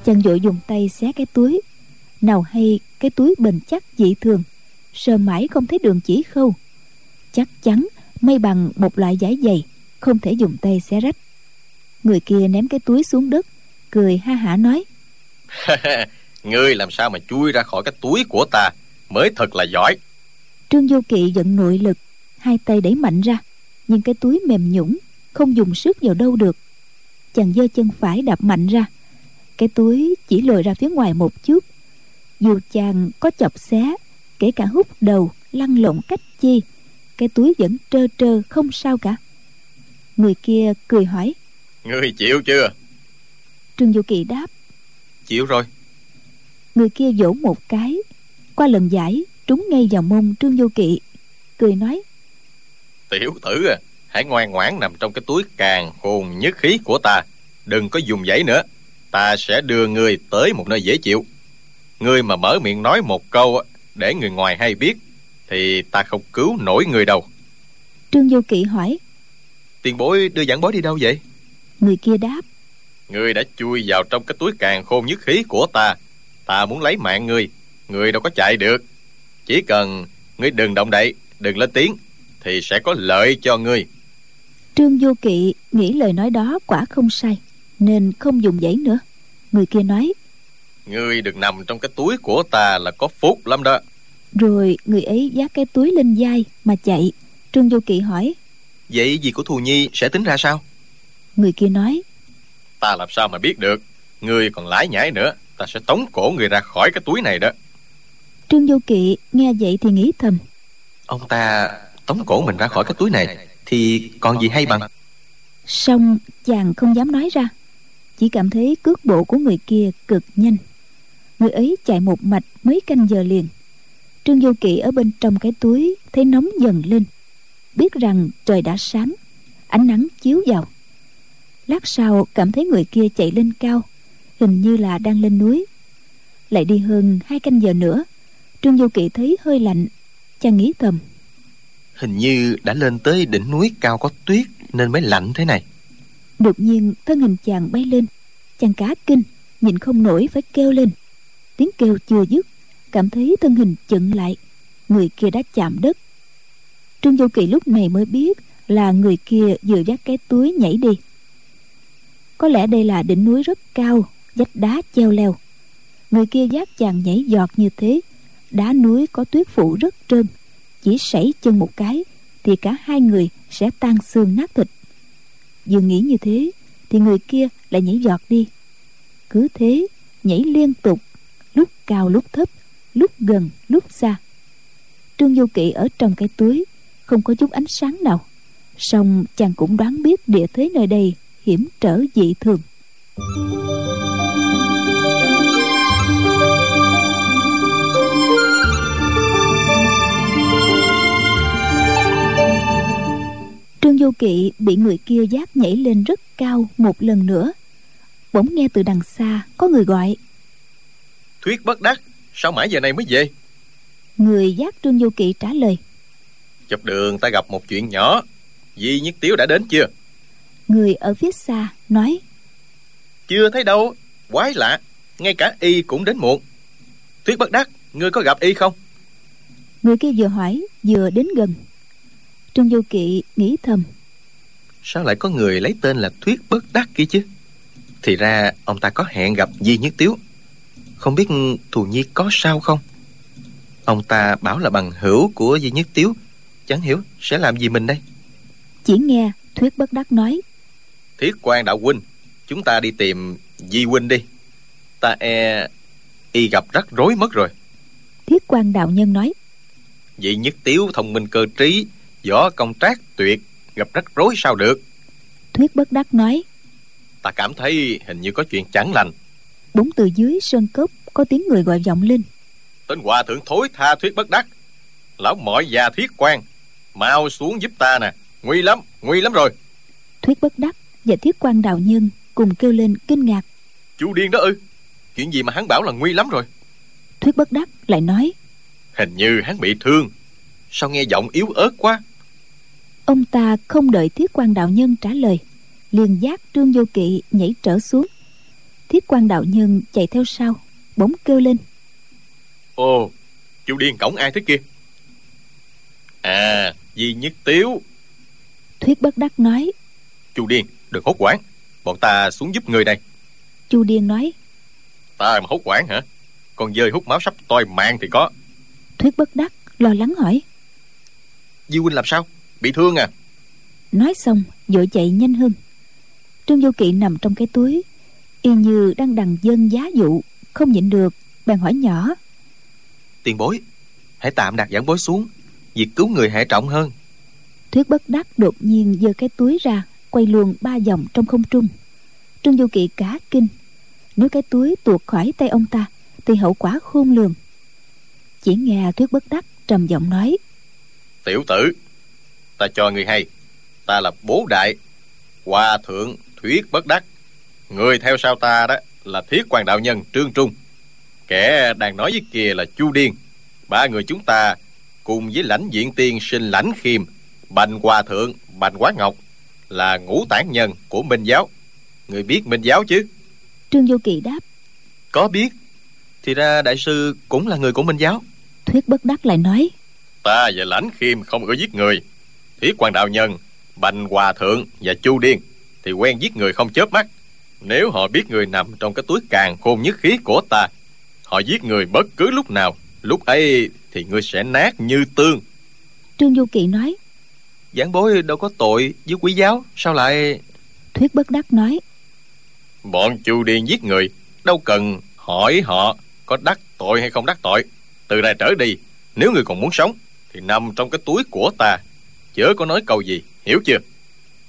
Chàng vội dùng tay xé cái túi, Nào hay cái túi bền chắc dị thường, Sờ mãi không thấy đường chỉ khâu. Chắc chắn, may bằng một loại giải dày, Không thể dùng tay xé rách. Người kia ném cái túi xuống đất, Cười ha hả nói. [LAUGHS] Ngươi làm sao mà chui ra khỏi cái túi của ta? Mới thật là giỏi. Trương Du Kỵ giận nội lực Hai tay đẩy mạnh ra Nhưng cái túi mềm nhũng Không dùng sức vào đâu được. Chàng giơ chân phải đạp mạnh ra Cái túi chỉ lồi ra phía ngoài một chút. Dù chàng có chọc xé Kể cả hút đầu Lăn lộn cách chi Cái túi vẫn trơ trơ không sao cả. Người kia cười hỏi Ngươi chịu chưa? Trương Du Kỳ đáp Chịu rồi. Người kia vỗ một cái Qua lần giải trúng ngay vào mông Trương Du Kỵ Cười nói Tiểu tử à Hãy ngoan ngoãn nằm trong cái túi càng khôn nhất khí của ta Đừng có dùng giấy nữa Ta sẽ đưa ngươi tới một nơi dễ chịu. Ngươi mà mở miệng nói một câu Để người ngoài hay biết Thì ta không cứu nổi người đâu. Trương Du Kỵ hỏi Tiền bối đưa giảng bối đi đâu vậy? Người kia đáp Ngươi đã chui vào trong cái túi càng khôn nhất khí của ta Ta muốn lấy mạng ngươi Ngươi đâu có chạy được Chỉ cần ngươi đừng động đậy Đừng lên tiếng Thì sẽ có lợi cho ngươi. Trương Du Kỵ nghĩ lời nói đó quả không sai Nên không dùng giấy nữa. Người kia nói Ngươi đừng nằm trong cái túi của ta là có phúc lắm đó. Rồi người ấy vác cái túi lên vai mà chạy. Trương Du Kỵ hỏi Vậy gì của thù nhi sẽ tính ra sao? Người kia nói Ta làm sao mà biết được Ngươi còn lái nhảy nữa Ta sẽ tống cổ người ra khỏi cái túi này đó Trương Du Kỵ nghe vậy thì nghĩ thầm. Ông ta tống cổ mình ra khỏi cái túi này Thì còn gì hay bằng? Xong chàng không dám nói ra. Chỉ cảm thấy cước bộ của người kia cực nhanh. Người ấy chạy một mạch mấy canh giờ liền. Trương Du Kỵ ở bên trong cái túi Thấy nóng dần lên. Biết rằng trời đã sáng Ánh nắng chiếu vào. Lát sau cảm thấy người kia chạy lên cao Hình như là đang lên núi. Lại đi hơn hai canh giờ nữa Trương Du Kỵ thấy hơi lạnh Chàng nghĩ thầm. Hình như đã lên tới đỉnh núi cao có tuyết Nên mới lạnh thế này. Đột nhiên thân hình chàng bay lên. Chàng cá kinh Nhìn không nổi phải kêu lên. Tiếng kêu chưa dứt Cảm thấy thân hình chững lại. Người kia đã chạm đất. Trương Du Kỳ lúc này mới biết Là người kia vừa dắt cái túi nhảy đi. Có lẽ đây là đỉnh núi rất cao Vách đá treo leo. Người kia dắt chàng nhảy giọt như thế Đá núi có tuyết phủ rất trơn. Chỉ sảy chân một cái Thì cả hai người sẽ tan xương nát thịt. Vừa nghĩ như thế thì người kia lại nhảy giọt đi. Cứ thế, nhảy liên tục, lúc cao lúc thấp, lúc gần lúc xa. Trương du kỵ ở trong cái túi không có chút ánh sáng nào, song chàng cũng đoán biết địa thế nơi đây hiểm trở dị thường. Du Kỵ bị người kia giác nhảy lên rất cao một lần nữa. Bỗng nghe từ đằng xa có người gọi. Thuyết bất đắc Sao mãi giờ này mới về? Người giác Trương Du Kỵ trả lời. Chụp đường ta gặp một chuyện nhỏ. Di Nhất Tiếu đã đến chưa? Người ở phía xa nói. Chưa thấy đâu. Quái lạ. Ngay cả y cũng đến muộn. Thuyết bất đắc ngươi có gặp y không? Người kia vừa hỏi vừa đến gần trương vô kỵ nghĩ thầm. Sao lại có người lấy tên là thuyết bất đắc kia chứ? Thì ra ông ta có hẹn gặp di nhất tiếu. Không biết thù nhi có sao không? Ông ta bảo là bằng hữu của di nhất tiếu. Chẳng hiểu sẽ làm gì mình đây. Chỉ nghe thuyết bất đắc nói. Thiết quan đạo huynh chúng ta đi tìm di huynh đi. Ta e y gặp rắc rối mất rồi. Thiết quan đạo nhân nói. Vị nhất tiếu thông minh cơ trí võ công trác tuyệt gặp rắc rối sao được? Thuyết bất đắc nói ta cảm thấy hình như có chuyện chẳng lành. Bỗng từ dưới sơn cốc có tiếng người gọi vọng lên. Tên hòa thượng thối tha thuyết bất đắc. Lão mọi già thiết quan mau xuống giúp ta nè. Nguy lắm nguy lắm rồi. Thuyết bất đắc và thiết quan đạo nhân cùng kêu lên kinh ngạc. Chú điên đó ư? Chuyện gì mà hắn bảo là nguy lắm rồi? Thuyết bất đắc lại nói hình như hắn bị thương. Sao nghe giọng yếu ớt quá ông ta không đợi thiết quan đạo nhân trả lời liền giác trương vô kỵ nhảy trở xuống. Thiết quan đạo nhân chạy theo sau bỗng kêu lên. Ồ chú điên cổng ai thế kia? À di nhất tiếu. Thuyết bất đắc nói chú điên đừng hốt quản bọn ta xuống giúp người này. Chu điên nói ta mà hốt quản hả? Con dơi hút máu sắp toi mạng thì có. Thuyết bất đắc lo lắng hỏi di huynh làm sao bị thương à? Nói xong vội chạy nhanh hơn. Trương vô kỵ nằm trong cái túi y như đang đằng dân giá dụ không nhịn được bèn hỏi nhỏ. Tiền bối hãy tạm đặt giảng bối xuống việc cứu người hệ trọng hơn. Thuyết bất đắc đột nhiên giơ cái túi ra quay luồn ba vòng trong không trung. Trương vô kỵ cả kinh nếu cái túi tuột khỏi tay ông ta thì hậu quả khôn lường. Chỉ nghe thuyết bất đắc trầm giọng nói. Tiểu tử ta cho người hay. Ta là bố đại hòa thượng thuyết bất đắc. Người theo sau ta đó là thiết quan đạo nhân trương trung. Kẻ đang nói với kia là chu điên. Ba người chúng ta cùng với lãnh diện tiên sinh lãnh khiêm bành hòa thượng bành quá ngọc là ngũ tản nhân của minh giáo. Người biết minh giáo chứ? Trương vô kỵ đáp. Có biết. Thì ra đại sư cũng là người của minh giáo. Thuyết bất đắc lại nói. Ta và lãnh khiêm không có giết người thiết quan đạo nhân bành hòa thượng và chu điên thì quen giết người không chớp mắt. Nếu họ biết người nằm trong cái túi càng khôn nhất khí của ta họ giết người bất cứ lúc nào. Lúc ấy thì ngươi sẽ nát như tương. Trương vô kỵ nói giảng bối đâu có tội với quý giáo sao lại? Thuyết bất đắc nói bọn chu điên giết người đâu cần hỏi họ có đắc tội hay không đắc tội. Từ nay trở đi nếu người còn muốn sống thì nằm trong cái túi của ta chớ có nói câu gì? Hiểu chưa?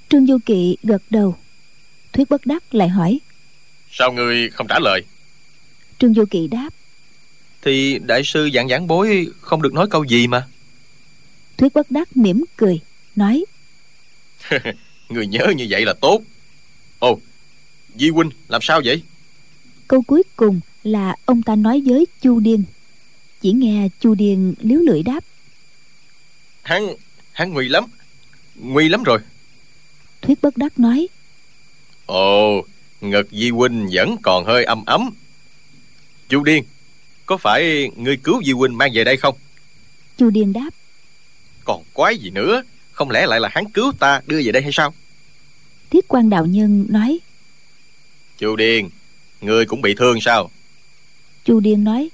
Trương vô kỵ gật đầu. Thuyết bất đắc lại hỏi. Sao ngươi không trả lời? Trương vô kỵ đáp. Thì đại sư dặn giảng bối không được nói câu gì mà. Thuyết bất đắc mỉm cười nói. [LAUGHS] Người nhớ như vậy là tốt. Ồ di huynh làm sao vậy? Câu cuối cùng là ông ta nói với chu điên chỉ nghe chu điên liếu lưỡi đáp. Hắn hắn nguy lắm. Nguy lắm rồi. Thuyết bất đắc nói. Ồ ngực di huynh vẫn còn hơi âm ấm. Chu điên có phải ngươi cứu di huynh mang về đây không? Chu điên đáp. Còn quái gì nữa? Không lẽ lại là hắn cứu ta đưa về đây hay sao? Thiết quan đạo nhân nói. Chu điên ngươi cũng bị thương sao? Chu điên nói.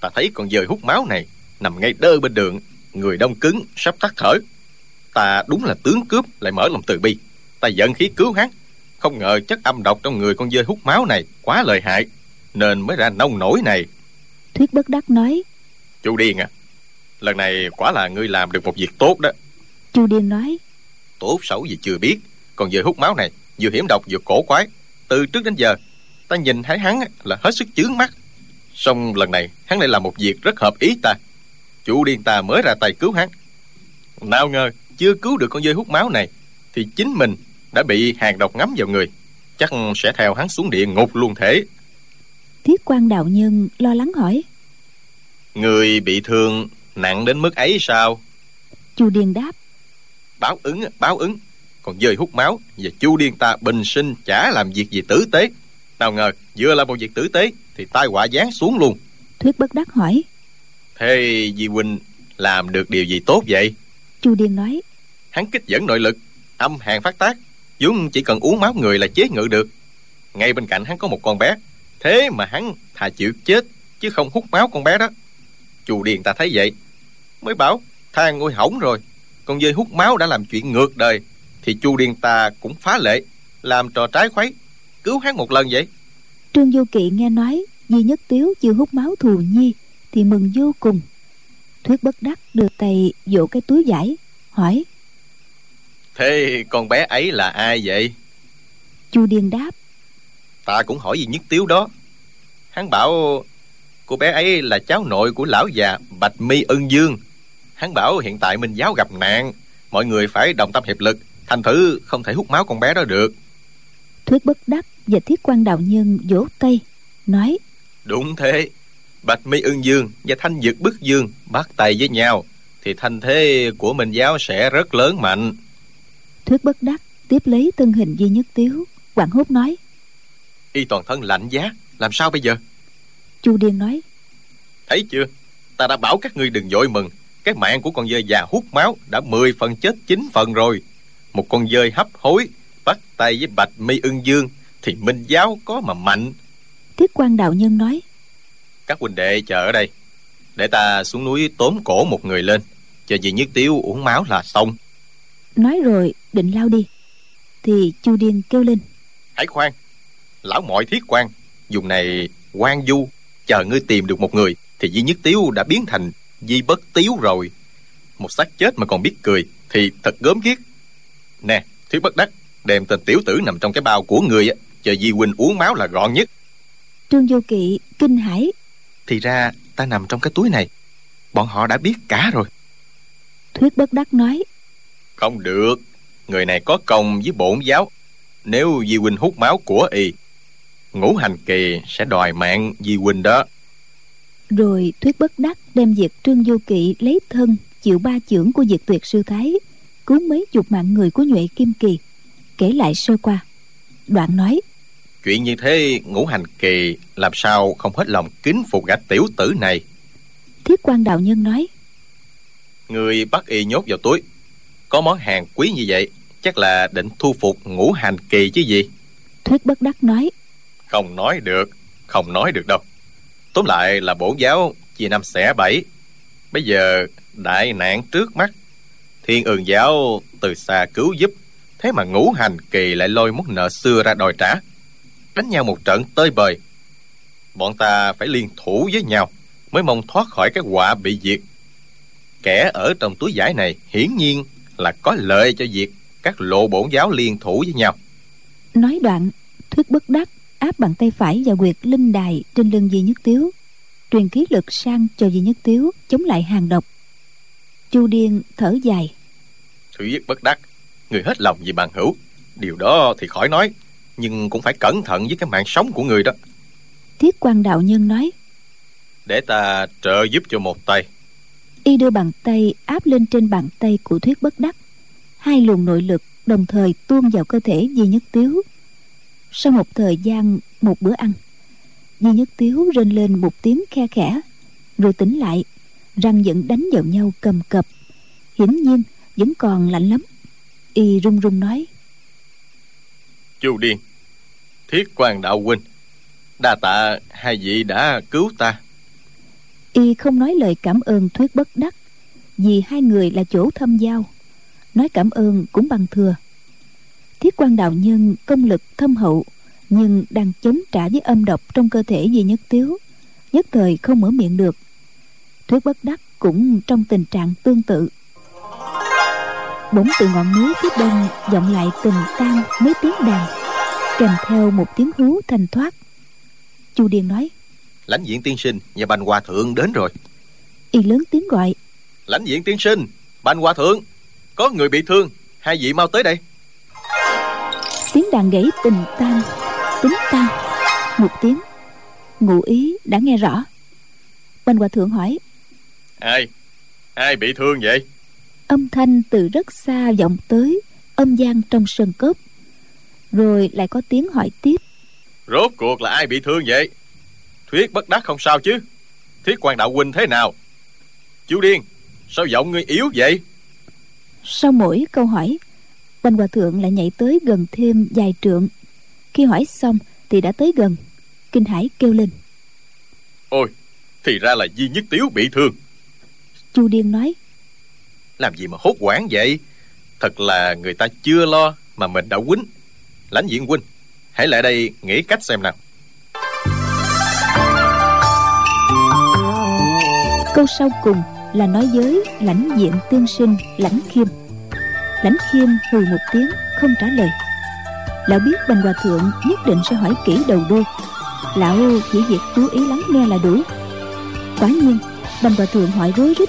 Ta thấy con dời hút máu này nằm ngay đơ bên đường người đông cứng sắp tắt thở. Ta đúng là tướng cướp lại mở lòng từ bi. Ta giận khí cứu hắn. Không ngờ chất âm độc trong người con dơi hút máu này quá lợi hại nên mới ra nông nổi này. Thuyết bất đắc nói chu điên à lần này quả là ngươi làm được một việc tốt đó. Chu điên nói tốt xấu gì chưa biết còn dơi hút máu này vừa hiểm độc vừa cổ quái. Từ trước đến giờ ta nhìn thấy hắn là hết sức chướng mắt. Song lần này hắn lại làm một việc rất hợp ý ta chủ điên ta mới ra tay cứu hắn. Nào ngờ chưa cứu được con dơi hút máu này thì chính mình đã bị hàng độc ngắm vào người. Chắc sẽ theo hắn xuống địa ngục luôn thể. Thiết quan đạo nhân lo lắng hỏi. Người bị thương nặng đến mức ấy sao? Chu điên đáp. Báo ứng báo ứng. Còn dơi hút máu và chu điên ta bình sinh chả làm việc gì tử tế. Nào ngờ vừa là một việc tử tế Thì tai họa giáng xuống luôn. Thuyết bất đắc hỏi Thế Di Huynh làm được điều gì tốt vậy? Chu điên nói. Hắn kích dẫn nội lực Âm hàn phát tác vốn chỉ cần uống máu người là chế ngự được. Ngay bên cạnh hắn có một con bé thế mà hắn thà chịu chết chứ không hút máu con bé đó. Chu điền ta thấy vậy mới bảo thang ngôi hỏng rồi con dơi hút máu đã làm chuyện ngược đời thì chu điền ta cũng phá lệ làm trò trái khuấy cứu hắn một lần vậy. Trương du kỵ nghe nói di nhất tiếu chưa hút máu thù nhi thì mừng vô cùng. Thuyết bất đắc đưa tay vỗ cái túi giải hỏi thế con bé ấy là ai vậy? Chu điền đáp ta cũng hỏi gì nhất tiếu đó. Hắn bảo cô bé ấy là cháu nội của lão già bạch mi ân dương. Hắn bảo hiện tại minh giáo gặp nạn mọi người phải đồng tâm hiệp lực thành thử không thể hút máu con bé đó được. Thuyết bất đắc và thiết quan đạo nhân vỗ tay nói đúng thế bạch mi ưng dương và thanh dực bức dương bắt tay với nhau thì thanh thế của minh giáo sẽ rất lớn mạnh. Thuyết bất đắc tiếp lấy thân hình duy nhất tiếu quảng hốt nói. Y toàn thân lạnh giá làm sao bây giờ? Chu điên nói. Thấy chưa? Ta đã bảo các ngươi đừng vội mừng. Cái mạng của con dơi già hút máu đã mười phần chết chín phần rồi. Một con dơi hấp hối bắt tay với bạch mi ưng dương thì minh giáo có mà mạnh. Thiết quan đạo nhân nói các huynh đệ chờ ở đây. Để ta xuống núi tóm cổ một người lên. Cho dì nhất tiếu uống máu là xong. Nói rồi định lao đi. Thì chu điên kêu lên. Hãy khoan. Lão mọi thiết quan. Dùng này quan du chờ ngươi tìm được một người thì di nhất tiếu đã biến thành di bất tiếu rồi. Một xác chết mà còn biết cười thì thật gớm ghiếc. Nè thuyết bất đắc đem tên tiểu tử nằm trong cái bao của người chờ di huynh uống máu là gọn nhất. Trương vô kỵ kinh hãi thì ra ta nằm trong cái túi này. Bọn họ đã biết cả rồi. Thuyết bất đắc nói không được. Người này có công với bổn giáo. Nếu di huynh hút máu của y ngũ hành kỳ sẽ đòi mạng di huynh đó. rồi thuyết bất đắc đem việc trương du kỵ lấy thân chịu ba chưởng của diệt tuyệt sư thái cứu mấy chục mạng người của nhuệ kim kỳ. Kể lại sơ qua. Đoạn nói chuyện như thế ngũ hành kỳ làm sao không hết lòng kính phục gã tiểu tử này? Thiết quan đạo nhân nói. Người bắt y nhốt vào túi. Có món hàng quý như vậy chắc là định thu phục ngũ hành kỳ chứ gì? Thuyết bất đắc nói. Không nói được không nói được đâu. Tóm lại là bổn giáo chia năm xẻ bảy. Bây giờ đại nạn trước mắt. Thiên ương giáo từ xa cứu giúp. Thế mà ngũ hành kỳ lại lôi món nợ xưa ra đòi trả đánh nhau một trận tơi bời. Bọn ta phải liên thủ với nhau mới mong thoát khỏi cái họa bị diệt. Kẻ ở trong túi giải này hiển nhiên là có lợi cho việc các lộ bổn giáo liên thủ với nhau. Nói đoạn thuyết bất đắc áp bàn tay phải vào quyệt linh đài trên lưng Di Nhất Tiếu truyền khí lực sang cho Di Nhất Tiếu chống lại hàng độc. Chu Điên thở dài. Thủy bất đắc Người hết lòng vì bằng hữu Điều đó thì khỏi nói Nhưng cũng phải cẩn thận với cái mạng sống của người đó. Thiết quan đạo nhân nói Để ta trợ giúp cho một tay. Y đưa bàn tay áp lên trên bàn tay của Thuyết bất đắc. Hai luồng nội lực đồng thời tuôn vào cơ thể Di Nhất Tiếu. Sau một thời gian một bữa ăn Di Nhất Tiếu rên lên một tiếng khe khẽ Rồi tỉnh lại Răng vẫn đánh vào nhau cầm cập. Hiển nhiên vẫn còn lạnh lắm. Y run run nói Chu Điên Thiết quan đạo huynh, Đa tạ hai vị đã cứu ta. Y không nói lời cảm ơn thuyết bất đắc, Vì hai người là chỗ thâm giao. Nói cảm ơn cũng bằng thừa. Thiết quan đạo nhân công lực thâm hậu, nhưng đang chống trả với âm độc trong cơ thể di nhất tiếu, nhất thời không mở miệng được. Thuyết bất đắc cũng trong tình trạng tương tự. Bỗng từ ngọn núi phía đông vọng lại từng tan mấy tiếng đàn kèm theo một tiếng hú thanh thoát. Chu điền nói lãnh diện tiên sinh và bành hòa thượng đến rồi. Y lớn tiếng gọi lãnh diện tiên sinh bành hòa thượng có người bị thương hai vị mau tới đây. Tiếng đàn gãy tình tan tính tan. Một tiếng ngụ ý đã nghe rõ. Bành hòa thượng hỏi ai ai bị thương vậy? Âm thanh từ rất xa vọng tới âm gian trong sân cốc rồi lại có tiếng hỏi tiếp. Rốt cuộc là ai bị thương vậy? Thuyết bất đắc không sao chứ? Thiết quan đạo huynh thế nào? Chú Điên Sao giọng ngươi yếu vậy? Sau mỗi câu hỏi bành hòa thượng lại nhảy tới gần thêm vài trượng. Khi hỏi xong thì đã tới gần. Kinh hải kêu lên. Ôi Thì ra là Di Nhất Tiếu bị thương. Chu điên nói Làm gì mà hốt hoảng vậy? Thật là người ta chưa lo Mà mình đã quýnh Lãnh diện huynh, Hãy lại đây nghĩ cách xem nào. Câu sau cùng là nói với lãnh diện tiên sinh, lãnh khiêm. Lãnh khiêm hừ một tiếng, không trả lời. Lão biết bành hòa thượng nhất định sẽ hỏi kỹ đầu đuôi lão chỉ việc chú ý lắng nghe là đủ. Quả nhiên, bành hòa thượng hỏi rối rít.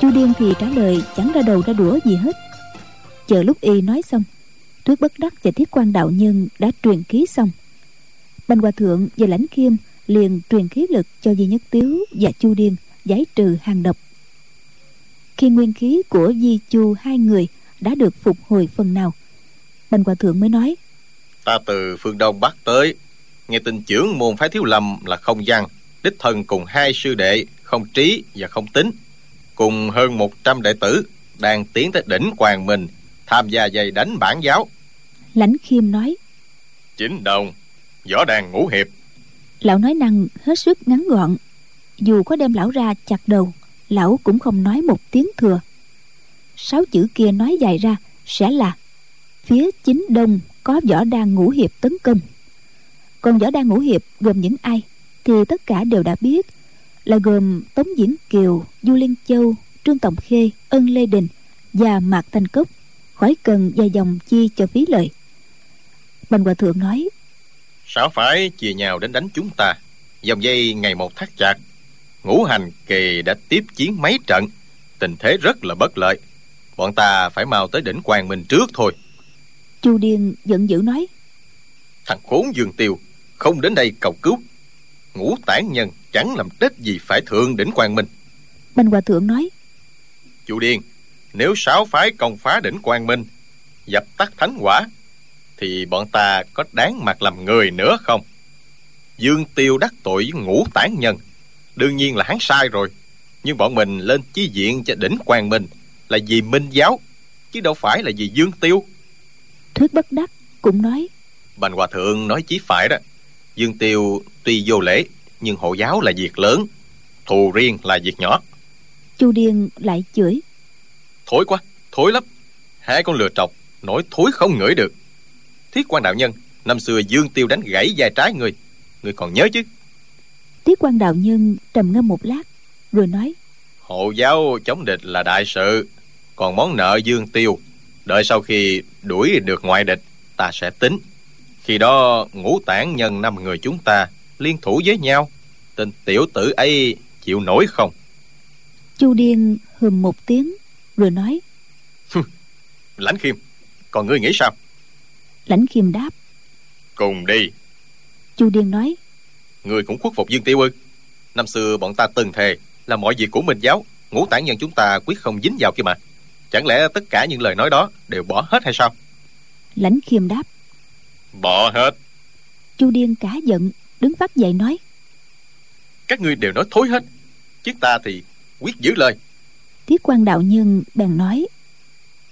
Chu điên thì trả lời chẳng ra đầu ra đũa gì hết. Chờ lúc y nói xong thuyết bất đắc và thiết quan đạo nhân đã truyền khí xong. Bành hòa thượng và lãnh khiêm liền truyền khí lực cho di nhất tiếu và chu điên giải trừ hàng độc. Khi nguyên khí của di chu hai người đã được phục hồi phần nào, bành hòa thượng mới nói, Ta từ phương Đông Bắc tới, Nghe tin trưởng môn phái thiếu lầm là không gian, Đích thân cùng hai sư đệ Không trí và không tính, Cùng hơn 100 đệ tử Đang tiến tới đỉnh Quang mình Tham gia dày đánh bản giáo lãnh khiêm nói. Chính đồng Võ đàn ngũ hiệp. Lão nói năng hết sức ngắn gọn. Dù có đem lão ra chặt đầu lão cũng không nói một tiếng thừa. Sáu chữ kia nói dài ra sẽ là phía chính đông có võ đan ngũ hiệp tấn công. Còn võ đan ngũ hiệp gồm những ai thì tất cả đều đã biết là gồm tống diễn kiều du liên châu trương tòng khê ân lê đình và mạc thanh cốc. Khỏi cần dài dòng chi cho phí lời bành hòa thượng nói Sao phải chia nhau đến đánh chúng ta? Dòng dây ngày một thắt chặt Ngũ hành kỳ đã tiếp chiến mấy trận Tình thế rất là bất lợi. Bọn ta phải mau tới đỉnh Quang Minh trước thôi. Chu điên giận dữ nói Thằng khốn Dương Tiêu Không đến đây cầu cứu. Ngũ tản nhân chẳng làm trách gì phải thượng đỉnh Quang Minh. Bành hòa thượng nói Chu Điên Nếu sáu phái công phá đỉnh Quang Minh Dập tắt thánh quả Thì bọn ta có đáng mặt làm người nữa không? Dương Tiêu đắc tội với ngũ tản nhân. Đương nhiên là hắn sai rồi. Nhưng bọn mình lên chi diện cho đỉnh Quang Minh Là vì Minh Giáo Chứ đâu phải là vì Dương Tiêu. Thuyết bất đắc cũng nói. Bành Hòa Thượng nói chí phải đó. Dương Tiêu tuy vô lễ Nhưng hộ giáo là việc lớn Thù riêng là việc nhỏ. Chu điên lại chửi. Thối quá, thối lắm. Hai con lừa trọc, nổi thối không ngửi được Thiết quan đạo nhân Năm xưa Dương Tiêu đánh gãy vai trái người. Người còn nhớ chứ? Tiết quan đạo nhân trầm ngâm một lát rồi nói Hộ giáo chống địch là đại sự Còn món nợ Dương Tiêu Đợi sau khi đuổi được ngoại địch Ta sẽ tính. Khi đó ngũ tản nhân năm người chúng ta Liên thủ với nhau Tên tiểu tử ấy chịu nổi không? Chu điên hừm một tiếng rồi nói [LAUGHS] Lãnh khiêm Còn ngươi nghĩ sao lãnh khiêm đáp. Cùng đi. Chu điên nói. Ngươi cũng khuất phục Dương Tiêu ư. Năm xưa bọn ta từng thề Là mọi việc của Minh Giáo Ngũ tản nhân chúng ta quyết không dính vào kia mà. Chẳng lẽ tất cả những lời nói đó Đều bỏ hết hay sao? Lãnh khiêm đáp. Bỏ hết. Chu điên cả giận đứng phát dậy nói. Các ngươi đều nói thối hết Chứ ta thì quyết giữ lời. Tiết quan đạo nhân bèn nói.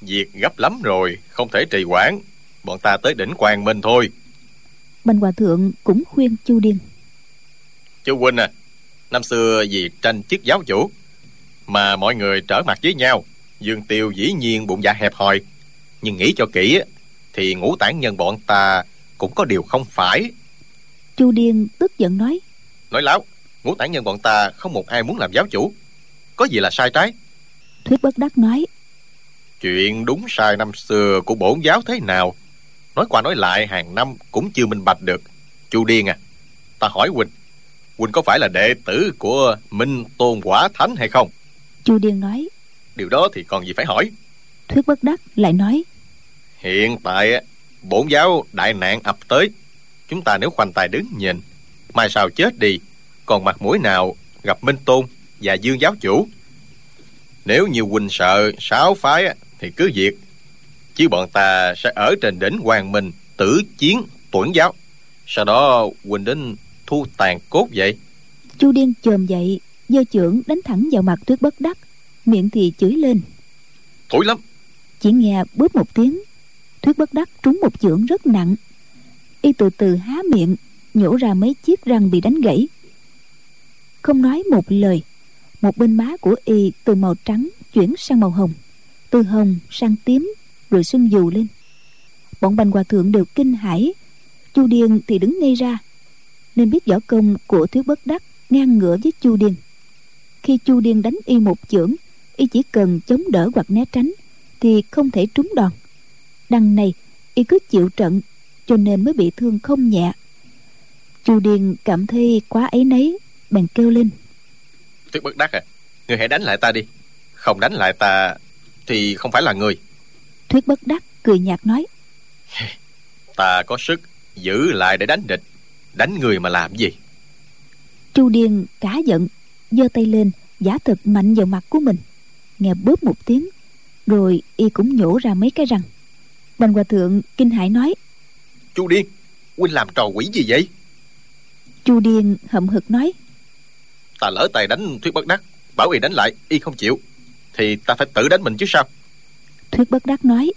Việc gấp lắm rồi Không thể trì hoãn Bọn ta tới đỉnh Quang Minh thôi. Bành hòa thượng cũng khuyên chu điên. Chú Huynh à Năm xưa vì tranh chức giáo chủ Mà mọi người trở mặt với nhau Dương Tiêu dĩ nhiên bụng dạ hẹp hòi. Nhưng nghĩ cho kỹ Thì ngũ tản nhân bọn ta Cũng có điều không phải. Chu điên tức giận nói Nói láo Ngũ tản nhân bọn ta không một ai muốn làm giáo chủ. Có gì là sai trái? Thuyết bất đắc nói Chuyện đúng sai năm xưa của bổn giáo thế nào Nói qua nói lại hàng năm Cũng chưa minh bạch được. Chu Điên à Ta hỏi Huynh Huynh có phải là đệ tử của Minh Tôn Quả Thánh hay không? Chu điên nói. Điều đó thì còn gì phải hỏi. Thuyết bất đắc lại nói. Hiện tại á, bổn giáo đại nạn ập tới. Chúng ta nếu khoanh tay đứng nhìn Mai sau chết đi Còn mặt mũi nào gặp Minh Tôn Và Dương giáo chủ? Nếu như huynh sợ sáu phái á, Thì cứ việc Chứ bọn ta sẽ ở trên đỉnh Hoàng Minh Tử chiến tuẩn giáo. Sau đó Quỳnh đến thu tàn cốt vậy. Chu điên chồm dậy giơ chưởng đánh thẳng vào mặt tuyết bất đắc miệng thì chửi lên. Thối lắm. Chỉ nghe bóp một tiếng thuyết bất đắc trúng một chưởng rất nặng. Y từ từ há miệng nhổ ra mấy chiếc răng bị đánh gãy. Không nói một lời một bên má của y từ màu trắng chuyển sang màu hồng từ hồng sang tím rồi sưng dù lên. Bọn bành hòa thượng đều kinh hãi. Chu điên thì đứng ngay ra, nên biết võ công của thuyết bất đắc ngang ngửa với chu điên khi chu điên đánh y một chưởng, y chỉ cần chống đỡ hoặc né tránh thì không thể trúng đòn. Đằng này, y cứ chịu trận cho nên mới bị thương không nhẹ. Chu điên cảm thấy quá ấy nấy, bèn kêu lên. Thiếu bất đắc à Người hãy đánh lại ta đi. Không đánh lại ta Thì không phải là người thuyết bất đắc cười nhạt nói. [LAUGHS] Ta có sức Giữ lại để đánh địch. Đánh người mà làm gì? Chu điên cá giận giơ tay lên giả thực mạnh vào mặt của mình. Nghe bóp một tiếng rồi y cũng nhổ ra mấy cái răng. Bành hòa thượng kinh hãi nói. Chu Điên Huynh làm trò quỷ gì vậy? Chu điên hậm hực nói. Ta lỡ tay đánh Thuyết bất đắc Bảo y đánh lại Y không chịu. Thì ta phải tự đánh mình chứ sao thuyết bất đắc nói.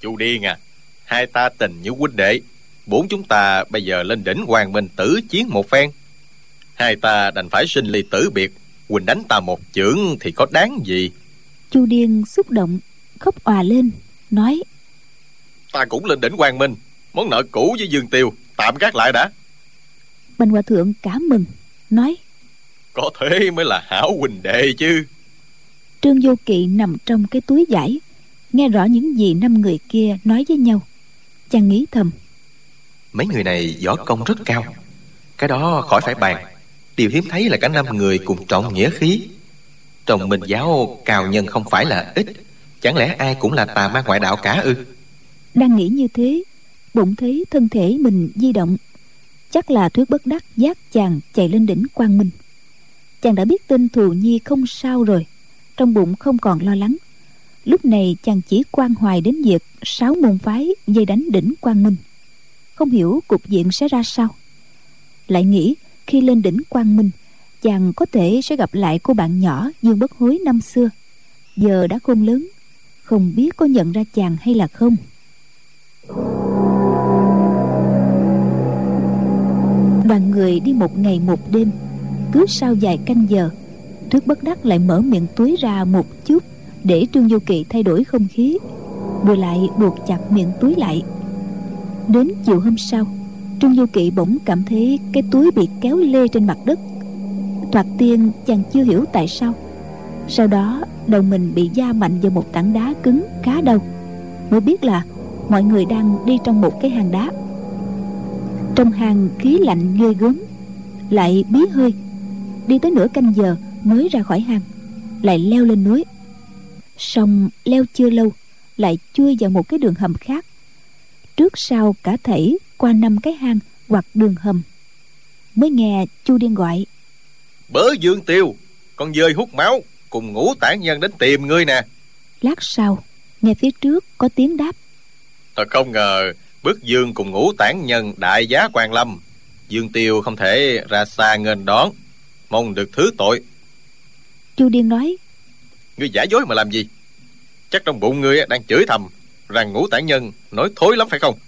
Chu Điên à Hai ta tình như huynh đệ. Bốn chúng ta bây giờ lên đỉnh hoàng minh tử chiến một phen. Hai ta đành phải sinh ly tử biệt. Huynh đánh ta một chưởng thì có đáng gì? Chu điên xúc động khóc òa lên nói. Ta cũng lên đỉnh hoàng minh. Món nợ cũ với Dương Tiêu Tạm gác lại đã. Bành hòa thượng cả mừng nói. Có thế mới là hảo huynh đệ chứ. Trương vô kỵ nằm trong cái túi vải nghe rõ những gì năm người kia nói với nhau. Chàng nghĩ thầm. Mấy người này võ công rất cao. Cái đó khỏi phải bàn. Điều hiếm thấy là cả năm người cùng trọng nghĩa khí. Trong minh giáo cao nhân không phải là ít. Chẳng lẽ ai cũng là tà ma ngoại đạo cả ư? Đang nghĩ như thế bỗng thấy thân thể mình di động. Chắc là thuyết bất đắc giác chàng chạy lên đỉnh quang minh. Chàng đã biết tin thù nhi không sao rồi. Trong bụng không còn lo lắng lúc này chàng chỉ quan hoài đến việc sáu môn phái dây đánh đỉnh quang minh. Không hiểu cục diện sẽ ra sao. Lại nghĩ, khi lên đỉnh quang minh, chàng có thể sẽ gặp lại cô bạn nhỏ dương bất hối năm xưa. Giờ đã khôn lớn, không biết có nhận ra chàng hay là không. Đoàn người đi một ngày một đêm, cứ sau vài canh giờ thuyết bất đắc lại mở miệng túi ra một chút để trương du kỵ thay đổi không khí, rồi lại buộc chặt miệng túi lại. Đến chiều hôm sau, trương du kỵ bỗng cảm thấy cái túi bị kéo lê trên mặt đất. Thoạt tiên chàng chưa hiểu tại sao. Sau đó, đầu mình bị da mạnh vào một tảng đá cứng khá đau. Mới biết là mọi người đang đi trong một cái hang đá. Trong hang khí lạnh ghê gớm, lại bí hơi. Đi tới nửa canh giờ mới ra khỏi hang, lại leo lên núi xong leo chưa lâu lại chui vào một cái đường hầm khác. Trước sau cả thảy qua năm cái hang hoặc đường hầm. Mới nghe chu điên gọi. Bớ Dương Tiêu Con dơi hút máu Cùng ngũ tản nhân đến tìm ngươi nè. Lát sau nghe phía trước có tiếng đáp. Thật không ngờ Bức Dương cùng ngũ tản nhân đại giá quan lâm. Dương Tiêu không thể ra xa nghênh đón Mong được thứ tội. Chu điên nói Ngươi giả dối mà làm gì? Chắc trong bụng ngươi đang chửi thầm Rằng ngũ tản nhân nói thối lắm phải không?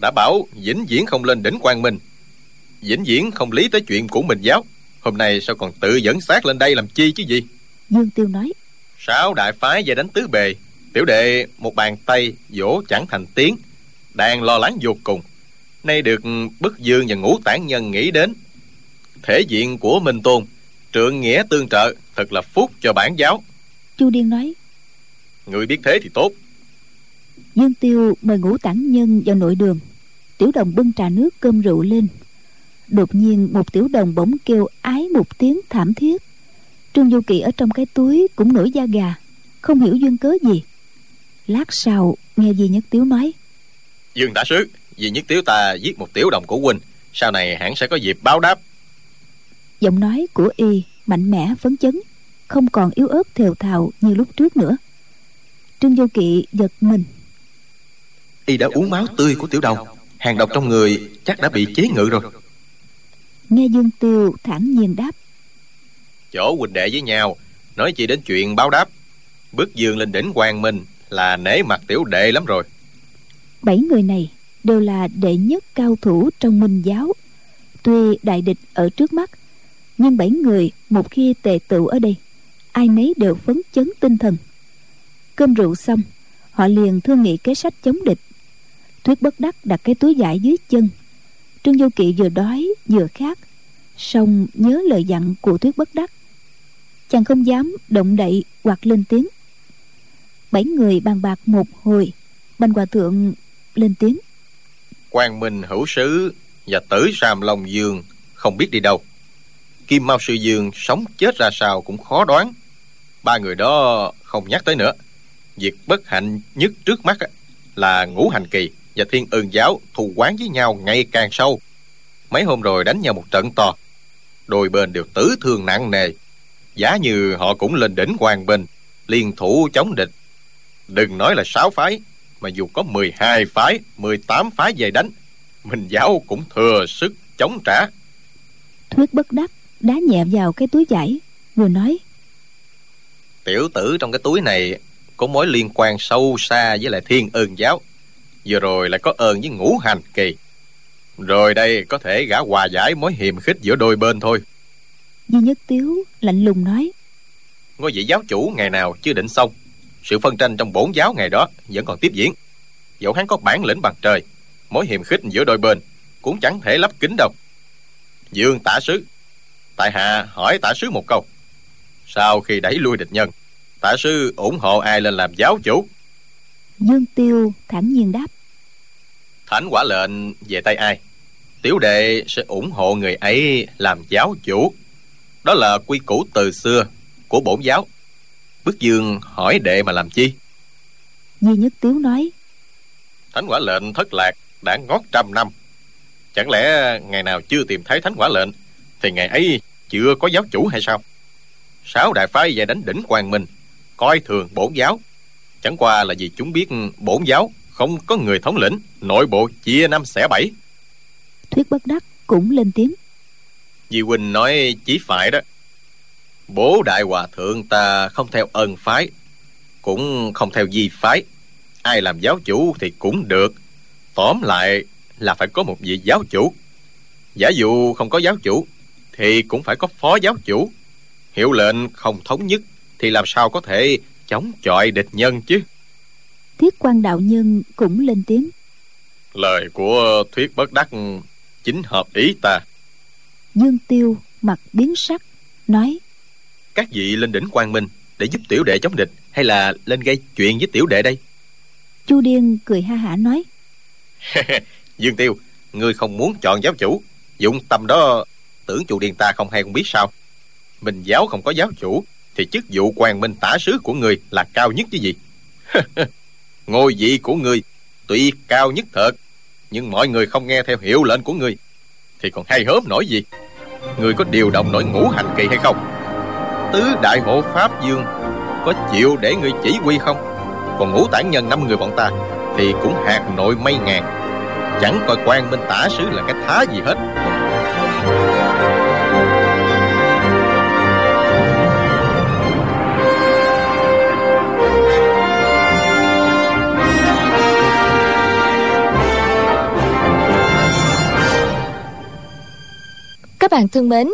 Đã bảo vĩnh viễn không lên đỉnh quang minh. Vĩnh viễn không lý tới chuyện của mình giáo. Hôm nay sao còn tự dẫn xác lên đây làm chi chứ gì? Dương tiêu nói. Sáu đại phái về đánh tứ bề. Tiểu đệ một bàn tay vỗ chẳng thành tiếng Đang lo lắng vô cùng. Nay được bức dương và ngũ tản nhân nghĩ đến. Thể diện của Minh Tôn Trượng nghĩa tương trợ Thật là phúc cho bản giáo chu điên nói. Người biết thế thì tốt. Dương tiêu mời ngũ tản nhân vào nội đường. Tiểu đồng bưng trà nước cơm rượu lên. Đột nhiên một tiểu đồng bỗng kêu ái một tiếng thảm thiết. Trương du kỳ ở trong cái túi cũng nổi da gà không hiểu duyên cớ gì. Lát sau nghe di nhất tiếu nói. Dương Đại Sứ Vì nhất tiếu ta giết một tiểu đồng của huynh Sau này hẳn sẽ có dịp báo đáp. Giọng nói của y mạnh mẽ phấn chấn không còn yếu ớt thều thào như lúc trước nữa. Trương du kỵ giật mình. Y đã uống máu tươi của tiểu đồng Hàng độc trong người chắc đã bị chế ngự rồi. Nghe dương tiêu thản nhiên đáp. Chỗ huynh đệ với nhau nói chi đến chuyện báo đáp. Bước dương lên đỉnh quang minh là nể mặt tiểu đệ lắm rồi. Bảy người này đều là đệ nhất cao thủ trong minh giáo. Tuy đại địch ở trước mắt nhưng bảy người một khi tề tựu ở đây ai nấy đều phấn chấn tinh thần. Cơm rượu xong, họ liền thương nghị kế sách chống địch. Thuyết bất đắc đặt cái túi vải dưới chân. Trương du kỵ vừa đói vừa khát, song nhớ lời dặn của thuyết bất đắc. Chàng không dám động đậy hoặc lên tiếng. Bảy người bàn bạc một hồi, bành hòa thượng lên tiếng. Quang minh hữu sứ và tử sàm long dương không biết đi đâu. Kim mao sư dương sống chết ra sao cũng khó đoán ba người đó không nhắc tới nữa. Việc bất hạnh nhất trước mắt là ngũ hành kỳ và thiên ương giáo thù quán với nhau ngày càng sâu. Mấy hôm rồi đánh nhau một trận to. Đôi bên đều tử thương nặng nề. Giá như họ cũng lên đỉnh hoàng bình, liên thủ chống địch. Đừng nói là sáu phái, mà dù có 12 phái 18 phái về đánh mình giáo cũng thừa sức chống trả. Thuyết bất đắc, đá nhẹ vào cái túi vải, vừa nói tiểu tử trong cái túi này có mối liên quan sâu xa với lại thiên ơn giáo. Vừa rồi lại có ơn với ngũ hành kỳ. Rồi đây có thể gã hòa giải mối hiềm khích giữa đôi bên thôi. Di Nhất Tiếu lạnh lùng nói. Ngôi vị giáo chủ ngày nào chưa định xong. Sự phân tranh trong bốn giáo ngày đó Vẫn còn tiếp diễn. Dẫu hắn có bản lĩnh bằng trời Mối hiềm khích giữa đôi bên Cũng chẳng thể lấp kính đâu. Dương tả sứ Tại hạ hỏi tả sứ một câu Sau khi đẩy lui địch nhân Tả sứ ủng hộ ai lên làm giáo chủ? Dương Tiêu thản nhiên đáp. Thánh quả lệnh về tay ai? Tiểu đệ sẽ ủng hộ người ấy làm giáo chủ. Đó là quy củ từ xưa Của bổn giáo. Bức dương hỏi đệ mà làm chi? Di Nhất Tiếu nói. Thánh quả lệnh thất lạc đã ngót trăm năm. Chẳng lẽ ngày nào chưa tìm thấy thánh quả lệnh Thì ngày ấy chưa có giáo chủ hay sao Sáu đại phái về đánh đỉnh quang minh Coi thường bổn giáo. Chẳng qua là vì chúng biết bổn giáo Không có người thống lĩnh Nội bộ chia năm xẻ bảy. Thuyết bất đắc cũng lên tiếng. Di Huynh nói chí phải đó Bố đại hòa thượng ta không theo ân phái Cũng không theo di phái. Ai làm giáo chủ thì cũng được Tóm lại là phải có một vị giáo chủ. Giả dụ không có giáo chủ Thì cũng phải có phó giáo chủ Hiệu lệnh không thống nhất Thì làm sao có thể chống chọi địch nhân chứ? Thiết quan đạo nhân cũng lên tiếng. Lời của thuyết bất đắc Chính hợp ý ta. Dương Tiêu mặt biến sắc Nói Các vị lên đỉnh quang minh Để giúp tiểu đệ chống địch Hay là lên gây chuyện với tiểu đệ đây? Chu Điên cười ha hả nói [LAUGHS] Dương Tiêu Ngươi không muốn chọn giáo chủ Dụng tâm đó Tưởng chủ điền ta không hay không biết sao mình giáo không có giáo chủ, Thì chức vụ quan minh tả sứ của người Là cao nhất chứ gì? [LAUGHS] Ngôi vị của người Tuy cao nhất thật, Nhưng mọi người không nghe theo hiệu lệnh của người, Thì còn hay hớm nổi gì? Người có điều động nổi ngũ hành kỳ hay không? Tứ đại hộ Pháp Dương Có chịu để người chỉ huy không? Còn ngũ tản nhân năm người bọn ta Thì cũng hạt nội mây ngàn, Chẳng coi quan minh tả sứ là cái thá gì hết. Các bạn thân mến,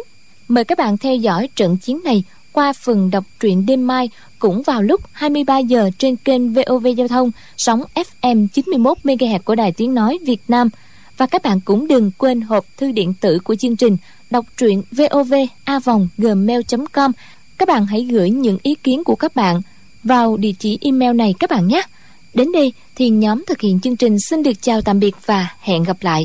mời các bạn theo dõi trận chiến này qua phần đọc truyện đêm mai cũng vào lúc 23 giờ trên kênh VOV Giao thông sóng FM 91 MHz của Đài Tiếng nói Việt Nam. Và các bạn cũng đừng quên hộp thư điện tử của chương trình đọc truyện vovavonggmail.com. Các bạn hãy gửi những ý kiến của các bạn vào địa chỉ email này các bạn nhé. Đến đây thì nhóm thực hiện chương trình xin được chào tạm biệt và hẹn gặp lại.